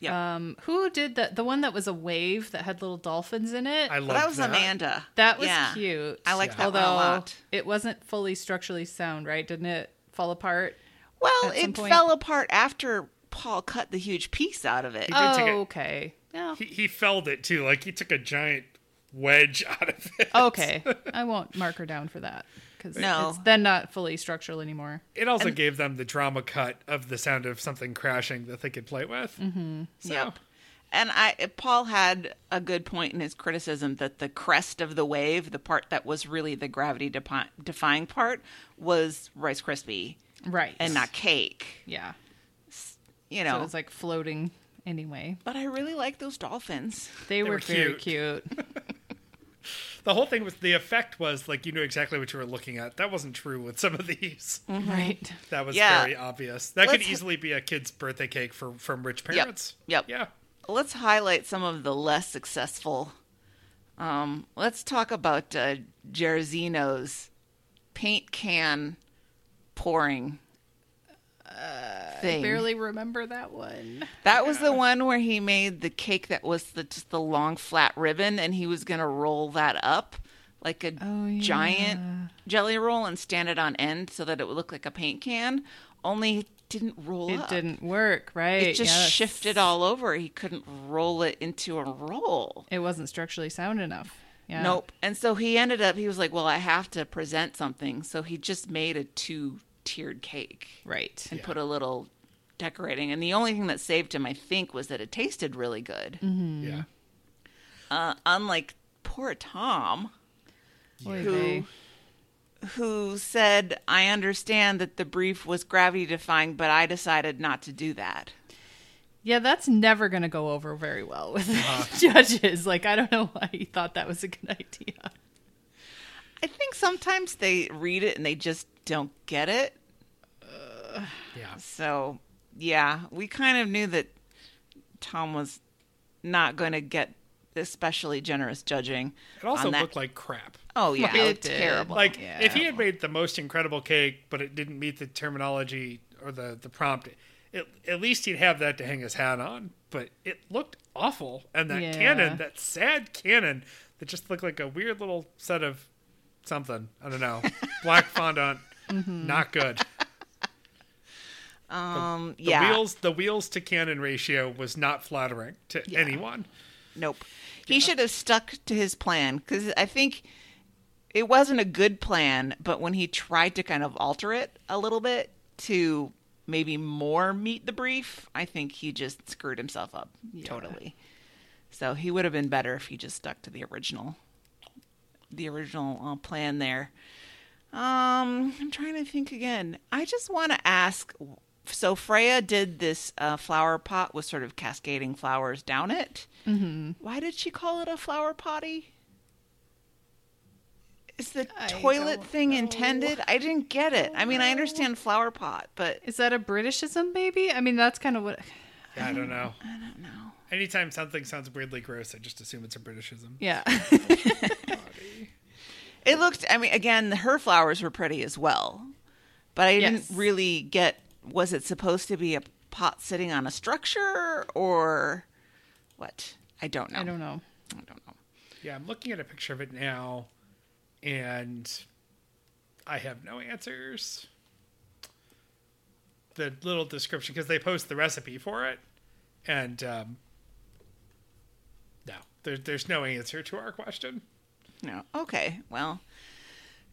Yep. Um, who did the the one that was a wave that had little dolphins in it? I love Well, that was Amanda. that was Yeah. cute. I liked Yeah. that Although one a lot. it wasn't fully structurally sound, right? Didn't it fall apart? Well, at some it point- fell apart after Paul cut the huge piece out of it. He did take Oh, a- okay. Yeah. He, he felled it too. Like he took a giant wedge out of it. Okay. I won't mark her down for that because No. it's then not fully structural anymore. It also gave them the drama cut of the sound of something crashing that they could play with. Mm-hmm. So, Yep. And I Paul had a good point in his criticism that the crest of the wave, the part that was really the gravity depi- defying part, was Rice Krispie Right. and not cake. yeah. You know. it was like floating anyway. but I really like those dolphins. They, were, were very cute. cute. The whole thing with the effect was like you knew exactly what you were looking at. That wasn't true with some of these. right. That was Yeah. very obvious. That could Let's- easily be a kid's birthday cake for from rich parents. Yep. Yeah. Let's highlight some of the less successful. Um, let's talk about uh, Jairzinho's paint can pouring Uh, thing. Barely remember that one. That was the one where he made the cake that was the, just the long flat ribbon, and he was going to roll that up like a Oh, yeah. giant jelly roll and stand it on end so that it would look like a paint can. Only it didn't roll It up. didn't work, right? It just Yes. shifted all over. He couldn't roll it into a roll. It wasn't structurally sound enough. Yeah. Nope. And so he ended up. He was like, "Well, I have to present something." So he just made a two-tiered cake Right. and put a little decorating. And the only thing that saved him, I think, was that it tasted really good. Mm-hmm. Yeah. Uh, unlike poor Tom, Oy who who said, "I understand that the brief was gravity defying, but I decided not to do that." Yeah, that's never going to go over very well with Uh-huh. judges. Like, I don't know why he thought that was a good idea. I think sometimes they read it and they just don't get it. Yeah. So, yeah, we kind of knew that Tom was not going to get especially generous judging. It also on that. looked like crap. Oh yeah, It it looked did. terrible. Like Yeah. if he had made the most incredible cake, but it didn't meet the terminology or the the prompt, it, at least he'd have that to hang his hat on. But it looked awful, and that Yeah. cannon, that sad cannon, that just looked like a weird little set of something. I don't know, black fondant, Mm-hmm. not good. um, The yeah, wheels, the wheels to cannon ratio was not flattering to anyone. nope. He should have stuck to his plan because I think it wasn't a good plan. But when he tried to kind of alter it a little bit to maybe more meet the brief, I think he just screwed himself up totally. So he would have been better if he just stuck to the original, the original uh, plan there. Um, I'm trying to think again. I just want to ask. So Freya did this uh, flower pot with sort of cascading flowers down it. Mm-hmm. Why did she call it a flower potty? Is the I toilet thing know. intended? I didn't get it. I mean, I understand flower pot, but Is that a Britishism, maybe? I mean, that's kind of what. Yeah, I don't know. I don't know. Anytime something sounds weirdly gross, I just assume it's a Britishism. Yeah. It looked. I mean, again, her flowers were pretty as well, but I Yes. didn't really get. Was it supposed to be a pot sitting on a structure or what? I don't know. I don't know. I don't know. Yeah, I'm looking at a picture of it now, and I have no answers. The little description because they post the recipe for it, and um, no, there, there's no answer to our question. No. Okay. Well,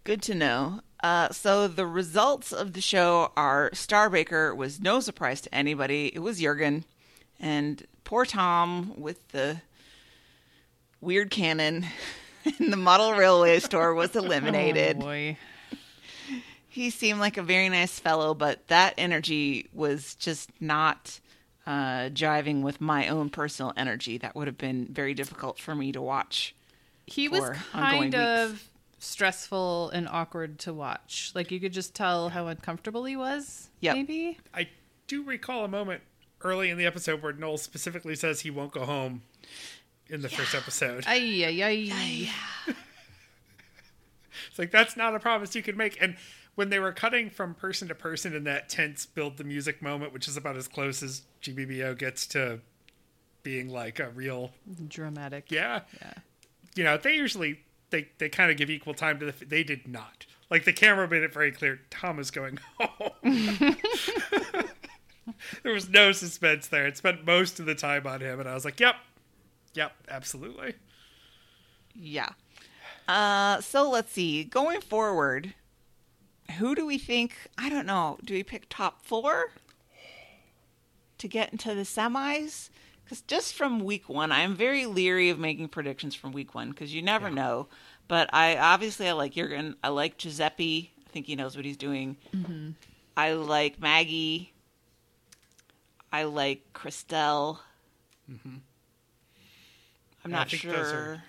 good to know. Uh, so the results of the show are Star Baker was no surprise to anybody. It was Jurgen, and poor Tom with the weird cannon in the model railway store was eliminated. Oh, boy. he seemed like a very nice fellow, but that energy was just not uh, jiving with my own personal energy. That would have been very difficult for me to watch. He was for ongoing kind of weeks. stressful and awkward to watch. Like you could just tell how uncomfortable he was. Yep. Maybe. I do recall a moment early in the episode where Noel specifically says he won't go home in the first episode. Ay, ay, ay. It's like that's not a promise you can make. And when they were cutting from person to person in that tense build the music moment, which is about as close as GBBO gets to being like a real Dramatic. yeah, Yeah. You know, they usually they they kind of give equal time to the. They did not. Like the camera made it very clear Tom is going home. there was no suspense there. It spent most of the time on him, and I was like, "Yep, yep, absolutely." Yeah. Uh, so let's see. Going forward, who do we think? I don't know. Do we pick top four to get into the semis? Because just from week one, I'm very leery of making predictions from week one because you never know. But I obviously I like Jurgen. I like Giuseppe. I think he knows what he's doing. Mm-hmm. I like Maggie. I like Crystelle. Mm-hmm. I'm I not think sure. those are-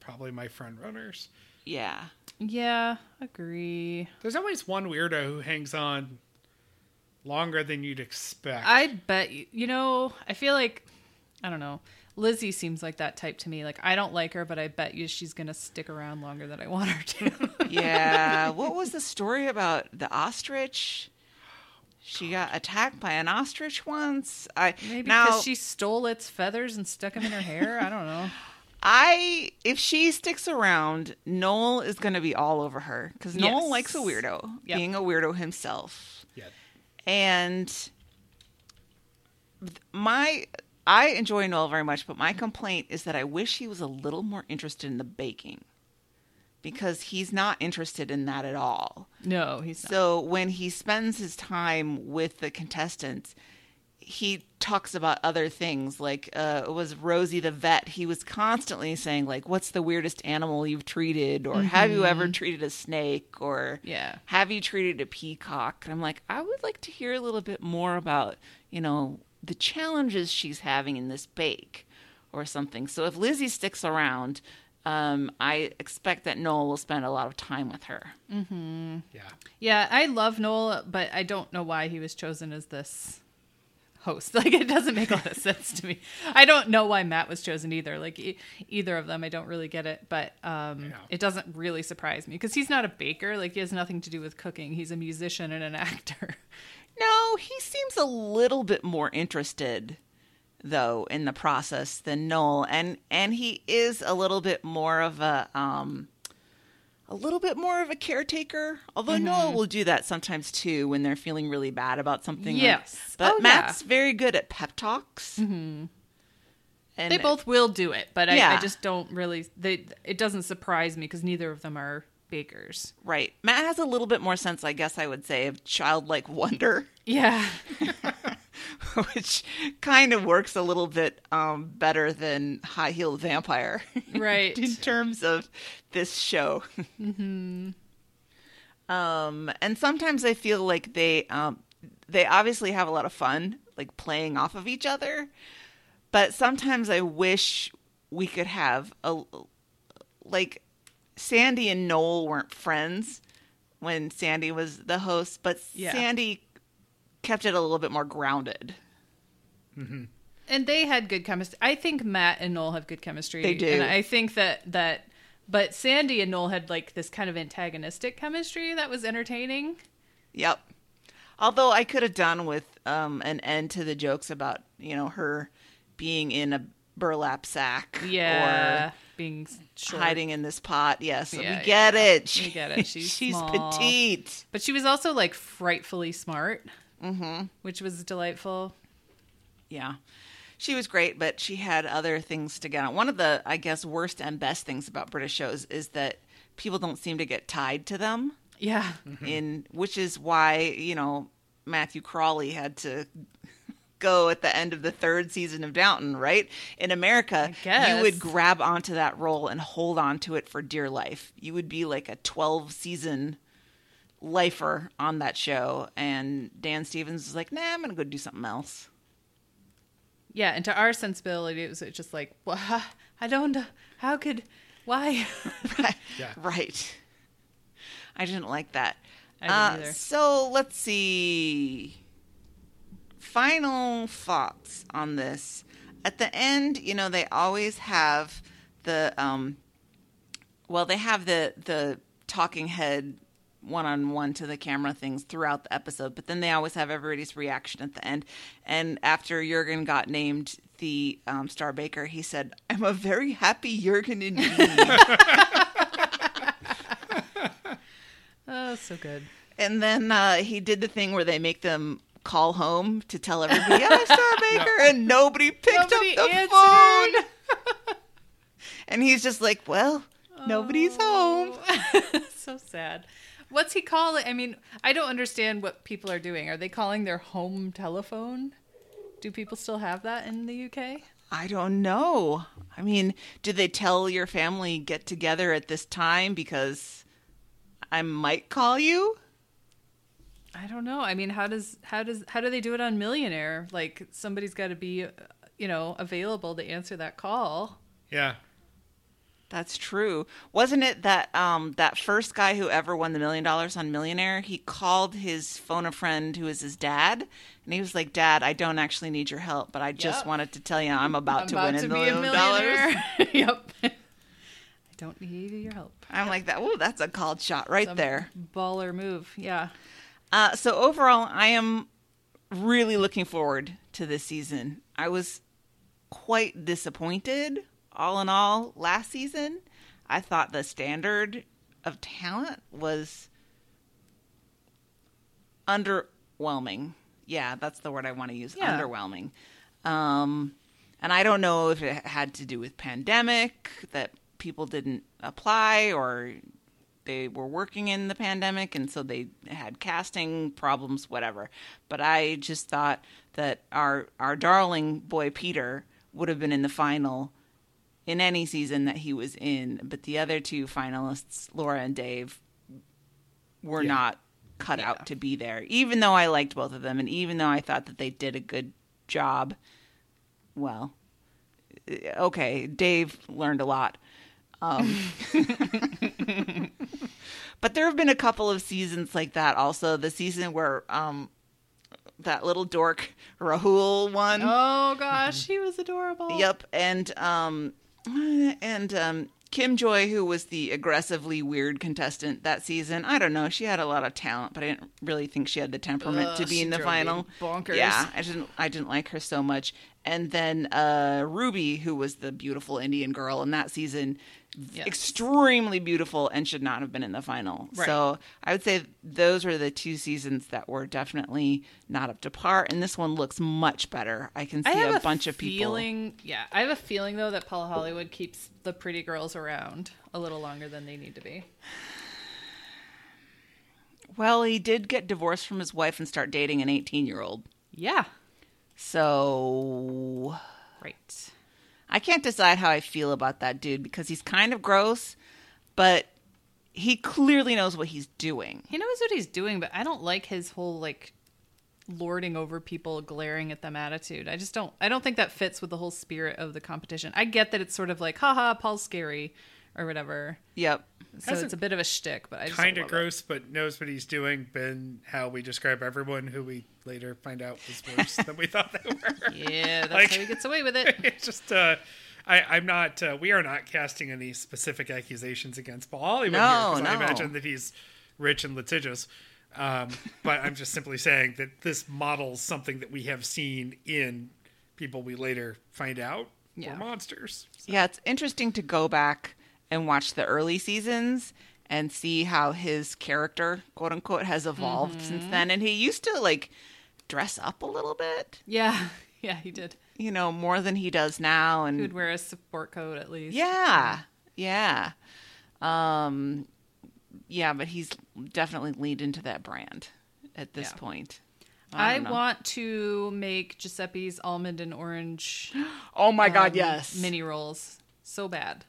Probably my front runners. Yeah. Yeah, agree. There's always one weirdo who hangs on longer than you'd expect. I bet you, you know, I feel like I don't know. Lizzie seems like that type to me. Like I don't like her, but I bet you she's going to stick around longer than I want her to. yeah. What was the story about the ostrich? She got attacked by an ostrich once. I Maybe now because she stole its feathers and stuck them in her hair. I don't know. I if she sticks around, Noel is going to be all over her because Noel Yes. likes a weirdo, Yep. being a weirdo himself. yeah. And my I enjoy Noel very much, but my complaint is that I wish he was a little more interested in the baking because he's not interested in that at all. No, he's not. So when he spends his time with the contestants, he talks about other things. Like uh, it was Rosie the vet. He was constantly saying like, "What's the weirdest animal you've treated?" or "Have you ever treated a snake?" or Yeah. "Have you treated a peacock?" And I'm like, I would like to hear a little bit more about you know the challenges she's having in this bake or something. So if Lizzie sticks around. Um, I expect that Noel will spend a lot of time with her. Yeah. Yeah, I love Noel, but I don't know why he was chosen as this host. Like, it doesn't make a lot of sense to me. I don't know why Matt was chosen either. Like, e- either of them, I don't really get it. But um, Yeah. it doesn't really surprise me because he's not a baker. Like, he has nothing to do with cooking. He's a musician and an actor. No, he seems a little bit more interested though in the process than Noel and and he is a little bit more of a um a little bit more of a caretaker. Although Mm-hmm. Noel will do that sometimes too when they're feeling really bad about something. or- Yes. but Oh, Matt's very good at pep talks. Mm-hmm. And they both will do it, but I, I just don't really. They it doesn't surprise me because neither of them are bakers. right. Matt has a little bit more sense, I guess I would say, of childlike wonder. Yeah, which kind of works a little bit um, better than High Heel Vampire. right. in terms of this show. mm-hmm. Um, and sometimes I feel like they um, they obviously have a lot of fun, like playing off of each other. But sometimes I wish we could have a like Sandy and Noel weren't friends when Sandy was the host, but Yeah. Sandy kept it a little bit more grounded. and they had good chemistry. I think Matt and Noel have good chemistry. They do. and I think that that. But Sandy and Noel had like this kind of antagonistic chemistry that was entertaining. Yep. Although I could have done with um, an end to the jokes about you know her being in a burlap sack Yeah, or being short. hiding in this pot. Yes, Yeah, we get yeah. it. We get it. She's she's small. petite. But she was also like frightfully smart, mm-hmm. which was delightful. Yeah. She was great, but she had other things to get on. One of the, I guess, worst and best things about British shows is that people don't seem to get tied to them. Yeah, in which is why you know Matthew Crawley had to go at the end of the third season of Downton, right? In America, you would grab onto that role and hold on to it for dear life. You would be like a 12 season lifer on that show, and Dan Stevens was like, "Nah, I'm gonna go do something else." Yeah, and to our sensibility, it was just like, well, I don't. How could? Why? Yeah. Right. I didn't like that. I didn't Uh, so let's see. Final thoughts on this. At the end, you know, they always have the um well, they have the the talking head one on one to the camera things throughout the episode, but then they always have everybody's reaction at the end. And after Jurgen got named the um, Star Baker, he said, "I'm a very happy Jurgen indeed." oh, so good. And then uh, he did the thing where they make them call home to tell everybody, "I'm a Star Baker," and nobody picked Nobody up the answered. phone. and he's just like, "Well, nobody's home." so sad. What's he call it? I mean, I don't understand what people are doing. Are they calling their home telephone? Do people still have that in the UK? I don't know. I mean, do they tell your family get together at this time because I might call you? I don't know. I mean, how does how does how do they do it on Millionaire? Like somebody's got to be, uh, you know, available to answer that call. Yeah. That's true. Wasn't it that um that first guy who ever won the million dollars on Millionaire, he called his phone a friend who is his dad, and he was like, "Dad, I don't actually need your help, but I just Yep. wanted to tell you I'm about, I'm to about win to a be a million dollars." yep. I don't need your help. I'm like that. Oh, that's a called shot right Some there. Baller move. Yeah. Uh, so overall, I am really looking forward to this season. I was quite disappointed, all in all, last season. I thought the standard of talent was underwhelming. Yeah, that's the word I want to use. Yeah. Underwhelming. Um, and I don't know if it had to do with pandemic that people didn't apply or they were working in the pandemic and so they had casting problems whatever but i just thought that our our darling boy peter would have been in the final in any season that he was in but the other two finalists laura and dave were Yeah. not cut Yeah. out to be there even though i liked both of them and even though i thought that they did a good job well okay dave learned a lot um, but there have been a couple of seasons like that also the season where um that little dork rahul won Oh gosh, he was adorable. yep and um and um kim joy who was the aggressively weird contestant that season i don't know she had a lot of talent but i didn't really think she had the temperament Ugh, to be in the final bonkers. yeah i didn't i didn't like her so much and then uh ruby who was the beautiful indian girl in that season Extremely beautiful and should not have been in the final. Right. So I would say those were the two seasons that were definitely not up to par, and this one looks much better. I can see I a a bunch of people. feeling, Yeah, I have a feeling though that Paul Hollywood keeps the pretty girls around a little longer than they need to be. Well, he did get divorced from his wife and start dating an 18 year old. Yeah. So Right. I can't decide how I feel about that dude because he's kind of gross, but he clearly knows what he's doing. He knows what he's doing, but I don't like his whole like lording over people, glaring at them attitude. I just don't. I don't think that fits with the whole spirit of the competition. I get that it's sort of like, haha, Paul's scary, or whatever. Yep. So Hasn't it's a bit of a shtick, but I just Kind don't of love it. gross, but knows what he's doing. Been how we describe everyone who we later find out was worse than we thought they were. Yeah, that's Like- how he gets away with it. it's just uh I, I'm not. Uh, we are not casting any specific accusations against Paul Hollywood No, here, 'cause I imagine that he's rich and litigious. Um, but I'm just simply saying that this models something that we have seen in people we later find out Yeah. were monsters. Yeah, it's interesting to go back and watch the early seasons and see how his character, quote unquote, has evolved since then. And he used to like dress up a little bit, Yeah, yeah, he did. you know, more than he does now. And he'd wear a sport coat at least. yeah, yeah, um, yeah, but he's definitely leaned into that brand at this Yeah. point. I, don't want to make Giuseppe's almond and orange Oh my God, um, yes. mini rolls so bad.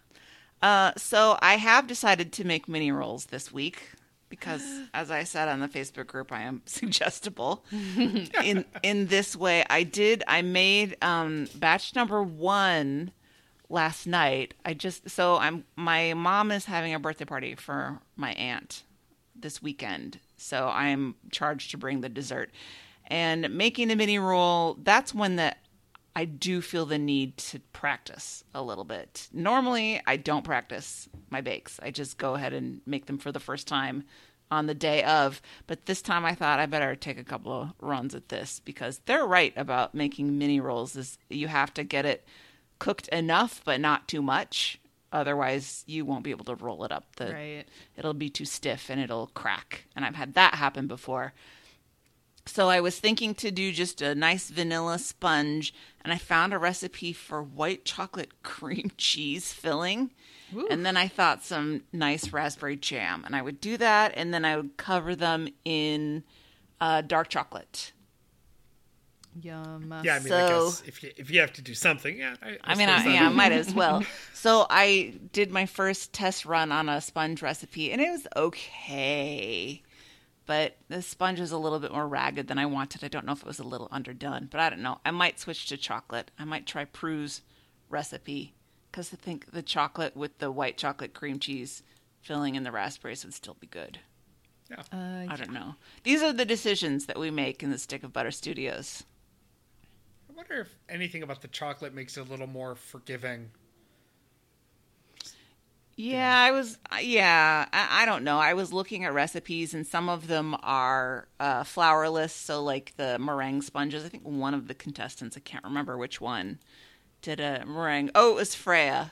Uh, so I have decided to make mini rolls this week. Because as I said on the Facebook group, I am suggestible. in in this way, I did I made um batch number 1 last night. I just so I'm my mom is having a birthday party for my aunt this weekend. So I'm charged to bring the dessert. And making the mini roll, that's one that I do feel the need to practice a little bit. Normally, I don't practice my bakes. I just go ahead and make them for the first time on the day of. But this time I thought I better take a couple of runs at this because they're right about making mini rolls is you have to get it cooked enough but not too much. Otherwise, you won't be able to roll it up. The, Right. It'll be too stiff and it'll crack. And I've had that happen before. So I was thinking to do just a nice vanilla sponge, and I found a recipe for white chocolate cream cheese filling. Ooh. And then I thought some nice raspberry jam, and I would do that, and then I would cover them in uh, dark chocolate. Yum. Yeah, I mean, So- I guess if you if you have to do something, yeah. I, I mean, I, yeah, I might as well. So I did my first test run on a sponge recipe, and it was okay. But the sponge is a little bit more ragged than I wanted. I don't know if it was a little underdone, but I don't know. I might switch to chocolate. I might try Prue's recipe because I think the chocolate with the white chocolate cream cheese filling in the raspberries would still be good. Yeah. Uh, I don't know. These are the decisions that we make in the Stick of Butter Studios. I wonder if anything about the chocolate makes it a little more forgiving. Yeah, I was. uh, Yeah, I, I don't know. I was looking at recipes, and some of them are uh, flourless. So, like the meringue sponges. I think one of the contestants, I can't remember which one, did a meringue. Oh, it was Freya.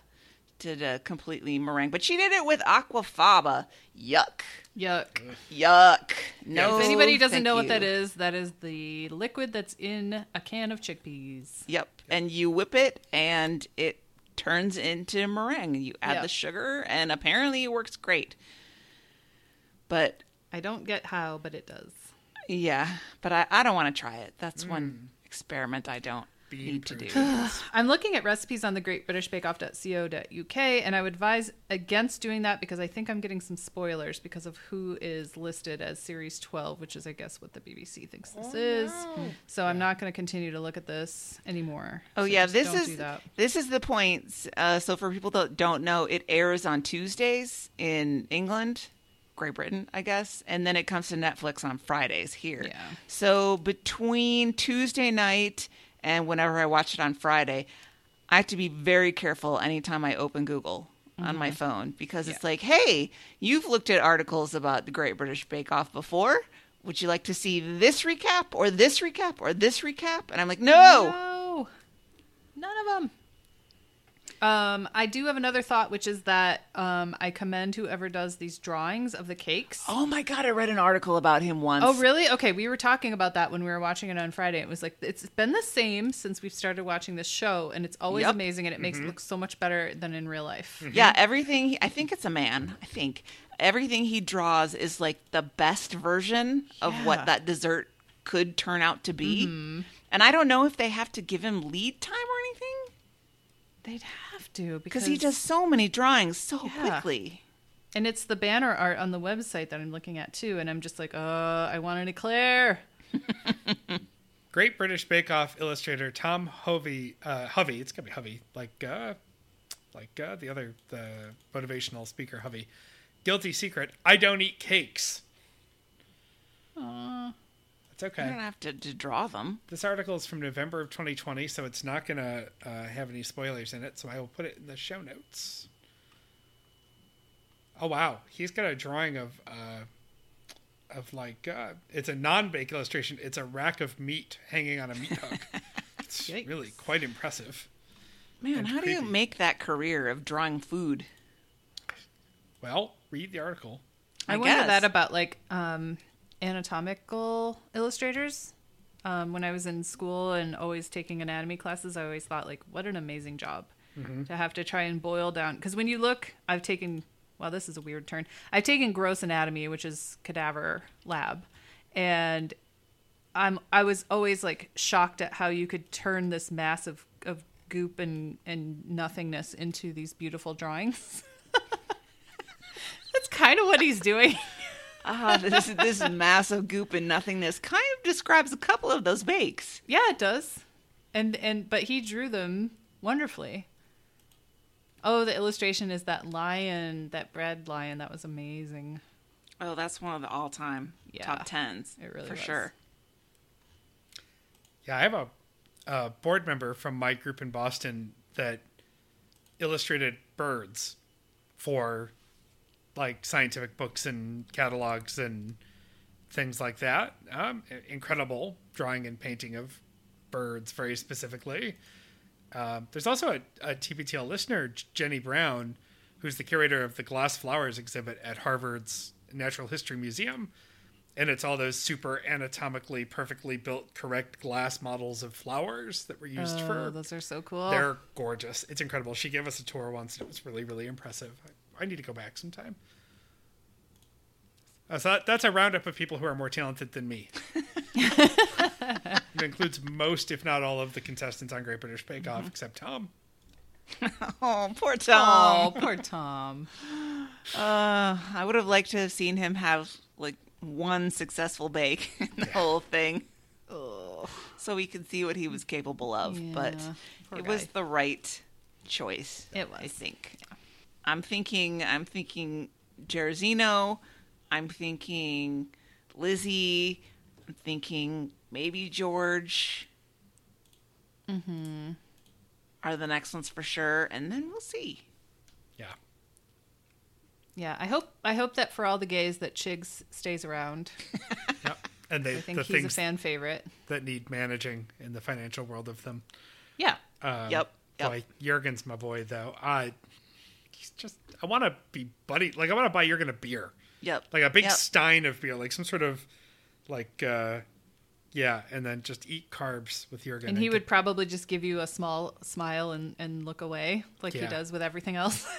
Did a completely meringue, but she did it with aquafaba. Yuck, Yuck. yuck. No. if anybody doesn't know what that is, that is the liquid that's in a can of chickpeas. Yep, and you whip it, and it turns into meringue. You add Yeah. the sugar, and apparently it works great. But I don't get how, but it does. Yeah, but I, I don't want to try it. That's one mm. experiment I don't need to do. I'm looking at recipes on the greatbritishbakeoff.co.uk, and I would advise against doing that because I think I'm getting some spoilers because of who is listed as Series 12, which is, I guess, what the BBC thinks this is. So I'm not going to continue to look at this anymore. Oh So yeah, this is this is the point. Uh, so for people that don't know, it airs on Tuesdays in England, Great Britain, I guess, and then it comes to Netflix on Fridays here. Yeah. So between Tuesday night and whenever I watch it on Friday, I have to be very careful anytime I open Google on my phone because it's Mm-hmm. Like, hey, you've looked at articles about the Great British Bake Off before. Would you like to see this recap or this recap or this recap? And I'm like, no. No, none of them. Um, I do have another thought, which is that um, I commend whoever does these drawings of the cakes. Oh my god, I read an article about him once. Oh, really? Okay, we were talking about that when we were watching it on Friday. It was like it's been the same since we've started watching this show, and it's always Yep. amazing, and it makes it look so much better than in real life. Yeah, everything. I think it's a man. I think everything he draws is like the best version of what that dessert could turn out to be. And I don't know if they have to give him lead time or anything They'd have to because because he does so many drawings so Yeah. quickly. and it's the banner art on the website that I'm looking at too, and I'm just like, oh, I want an eclair. Great British Bake Off illustrator Tom Hovey, uh, Hovey, it's gonna be Hovey, like uh, like uh, the other the motivational speaker Hovey. Guilty secret: I don't eat cakes. Aw. That's You okay. don't have to, to draw them. This article is from November of 2020, so it's not gonna uh, have any spoilers in it. So I will put it in the show notes. Oh wow, he's got a drawing of uh, of like uh, it's a non-bake illustration. It's a rack of meat hanging on a meat hook. It's Yikes. really quite impressive. Man, And how do you make that career of drawing food? Well, read the article. I, I wonder guess. that about like um, anatomical illustrators. Um, when I was in school and always taking anatomy classes, I always thought like, what an amazing job to have to try and boil down. Because when you look, I've taken well, this is a weird turn. I've taken gross anatomy, which is cadaver lab, and I'm I was always like shocked at how you could turn this mass of, of goop and, and nothingness into these beautiful drawings. That's kind of what he's doing. Ah, this this massive goop and nothingness kind of describes a couple of those bakes. Yeah, it does. And and but he drew them wonderfully. Oh, the illustration is that lion, that bread lion. That was amazing. Oh, that's one of the all-time Yeah, top tens. it really for was. sure. Yeah, I have a, a board member from my group in Boston that illustrated birds for like scientific books and catalogs and things like that. Um, incredible drawing and painting of birds, very specifically. Um, there's also a, a TPTL listener, Jenny Brown, who's the curator of the Glass Flowers exhibit at Harvard's Natural History Museum. And it's all those super anatomically perfectly built, correct glass models of flowers that were used oh, for. those are so cool. They're gorgeous. It's incredible. She gave us a tour once, and it was really, really impressive. I, I need to go back sometime. Uh, so that, that's a roundup of people who are more talented than me. it includes most, if not all, of the contestants on Great British Bake Off, except Tom. Oh, poor Tom. Oh, Tom. poor Tom. Uh, I would have liked to have seen him have like one successful bake in the whole thing, so we could see what he was capable of. but poor it was the right choice. It was. I was. think. I'm thinking. I'm thinking Jairzinho. I'm thinking Lizzie. I'm thinking maybe George. Mm-hmm. Are the next ones for sure, and then we'll see. Yeah. Yeah, I hope I hope that for all the gays that Chigs stays around. Yep. And they, I think the he's a fan favorite. that need managing in the financial world of them. Yeah. Um, Yep, yep. Boy, Jurgen's my boy, though. I, he's just, I want to be buddy. Like, I want to buy Jurgen a beer. Yep. Like a big Yep. stein of beer, like some sort of, like, uh, yeah, and then just eat carbs with Jurgen. And he get- would probably just give you a small smile and, and look away like Yeah. he does with everything else.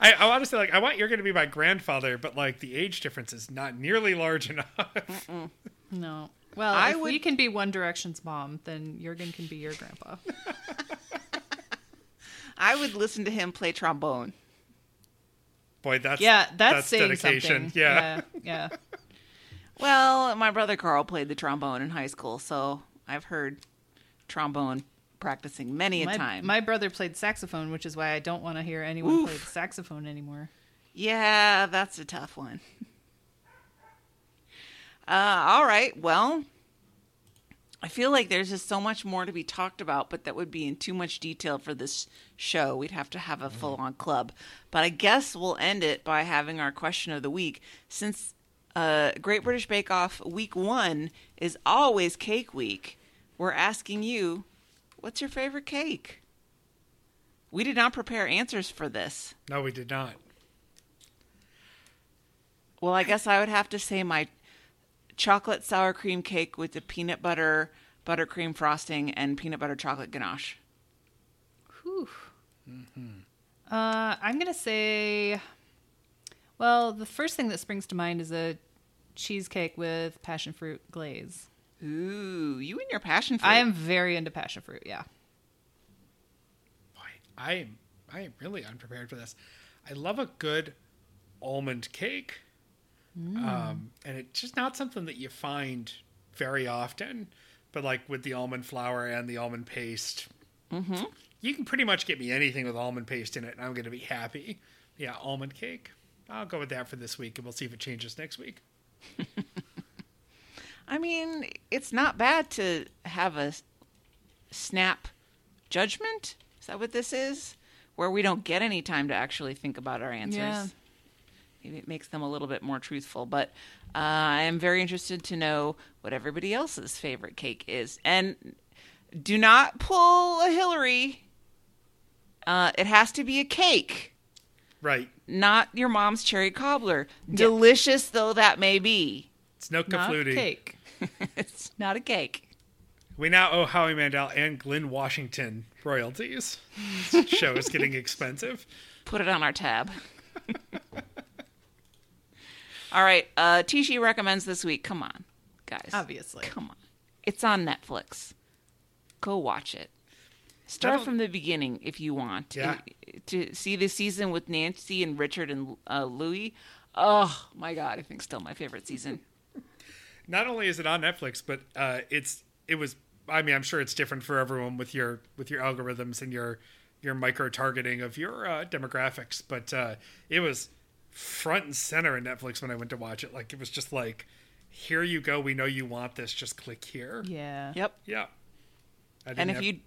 I, I honestly like. I want Jurgen to be my grandfather, but like the age difference is not nearly large enough. no. Well, I if would- we can be One Direction's mom, then Jurgen can be your grandpa. I would listen to him play trombone. Boy, that's Yeah, that's, that's saying dedication. something. Yeah. yeah. Well, my brother Carl played the trombone in high school, so I've heard trombone practicing many a My, time. my brother played saxophone, which is why I don't want to hear anyone play the saxophone anymore. Yeah, that's a tough one. Uh, all right. Well, I feel like there's just so much more to be talked about, but that would be in too much detail for this show. We'd have to have a full on club. But I guess we'll end it by having our question of the week. Since uh, Great British Bake Off week one is always cake week, we're asking you, what's your favorite cake? We did not prepare answers for this. No, we did not. Well, I guess I would have to say my chocolate sour cream cake with the peanut butter buttercream frosting and peanut butter chocolate ganache. Whew. Uh, I'm gonna say. Well, the first thing that springs to mind is a cheesecake with passion fruit glaze. Ooh, you and your passion fruit. I am very into passion fruit. Yeah. Boy, I am I am really unprepared for this. I love a good almond cake, um, and it's just not something that you find very often. But like with the almond flour and the almond paste, you can pretty much get me anything with almond paste in it, and I'm going to be happy. Yeah, almond cake. I'll go with that for this week, and we'll see if it changes next week. I mean, it's not bad to have a snap judgment. Is that what this is? Where we don't get any time to actually think about our answers. Yeah. It makes them a little bit more truthful. But uh, I am very interested to know what everybody else's favorite cake is. And do not pull a Hillary. Uh, it has to be a cake, Right. not your mom's cherry cobbler. Delicious though that may be. It's no Not kafluti. cake. it's not a cake. We now owe Howie Mandel and Glenn Washington royalties. This show is getting expensive. Put it on our tab. All right. Uh, Tishi recommends this week. Come on, guys. Obviously. Come on. It's on Netflix. Go watch it. Start That'll- from the beginning if you want. Yeah. And to see the season with Nancy and Richard and uh, Louis. Oh my god, I think still my favorite season. Not only is it on Netflix, but uh, it's it was. I mean, I'm sure it's different for everyone with your with your algorithms and your your micro targeting of your uh, demographics. But uh, it was front and center in Netflix when I went to watch it. Like it was just like, here you go. We know you want this. Just click here. Yeah. Yep. Yeah. And if have- you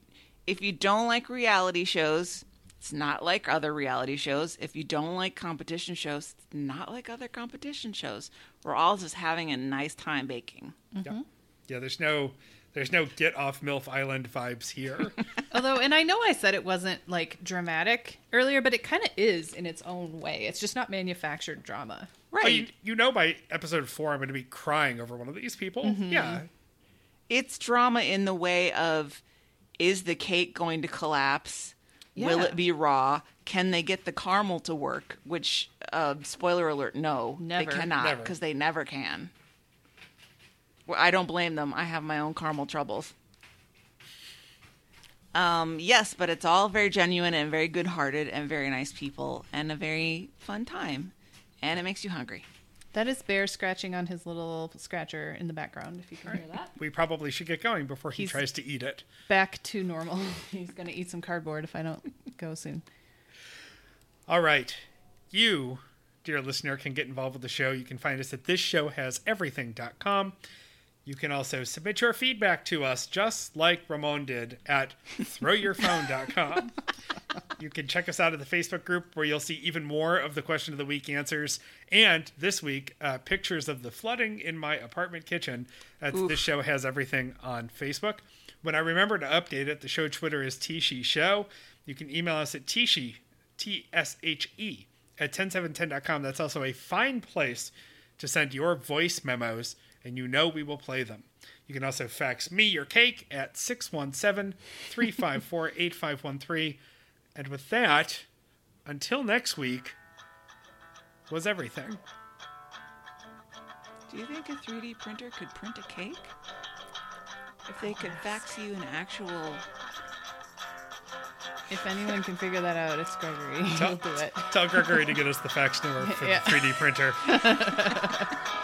if you don't like reality shows, it's not like other reality shows. If you don't like competition shows, it's not like other competition shows. We're all just having a nice time baking. yeah, mm-hmm. yeah, there's no there's no get off MILF Island vibes here. Although, and I know I said it wasn't like dramatic earlier, but it kind of is in its own way. It's just not manufactured drama. Right. But you, you know, by episode four, I'm going to be crying over one of these people. Mm-hmm. Yeah, it's drama in the way of is the cake going to collapse? Will it be raw? Can they get the caramel to work? Which, uh, spoiler alert, no, Never. they cannot because they never can. Well, I don't blame them. I have my own caramel troubles. Um, yes, but it's all very genuine and very good-hearted and very nice people and a very fun time, and it makes you hungry. That is Bear scratching on his little scratcher in the background, if you can hear that. we probably should get going before he He's- tries to eat it. Back to normal. He's going to eat some cardboard if I don't go soon. All right. You, dear listener, can get involved with the show. You can find us at thisshowhaseverything.com. You can also submit your feedback to us, just like Ramon did at throwyourphone.com. you can check us out at the Facebook group where you'll see even more of the question of the week answers. And this week, uh, pictures of the flooding in my apartment kitchen. That's This Show Has Everything on Facebook. When I remember to update it, the show Twitter is Tishi Show. You can email us at Tishi, T S H E, at 10710.com. That's also a fine place to send your voice memos, and you know we will play them. You can also fax me your cake at 617 354 8513. And with that, until next week, was everything. Do you think a 3D printer could print a cake? If they could fax you an actual. If anyone can figure that out, it's Gregory. He'll do it. Tell Gregory to get us the fax number for Yeah. the 3D printer.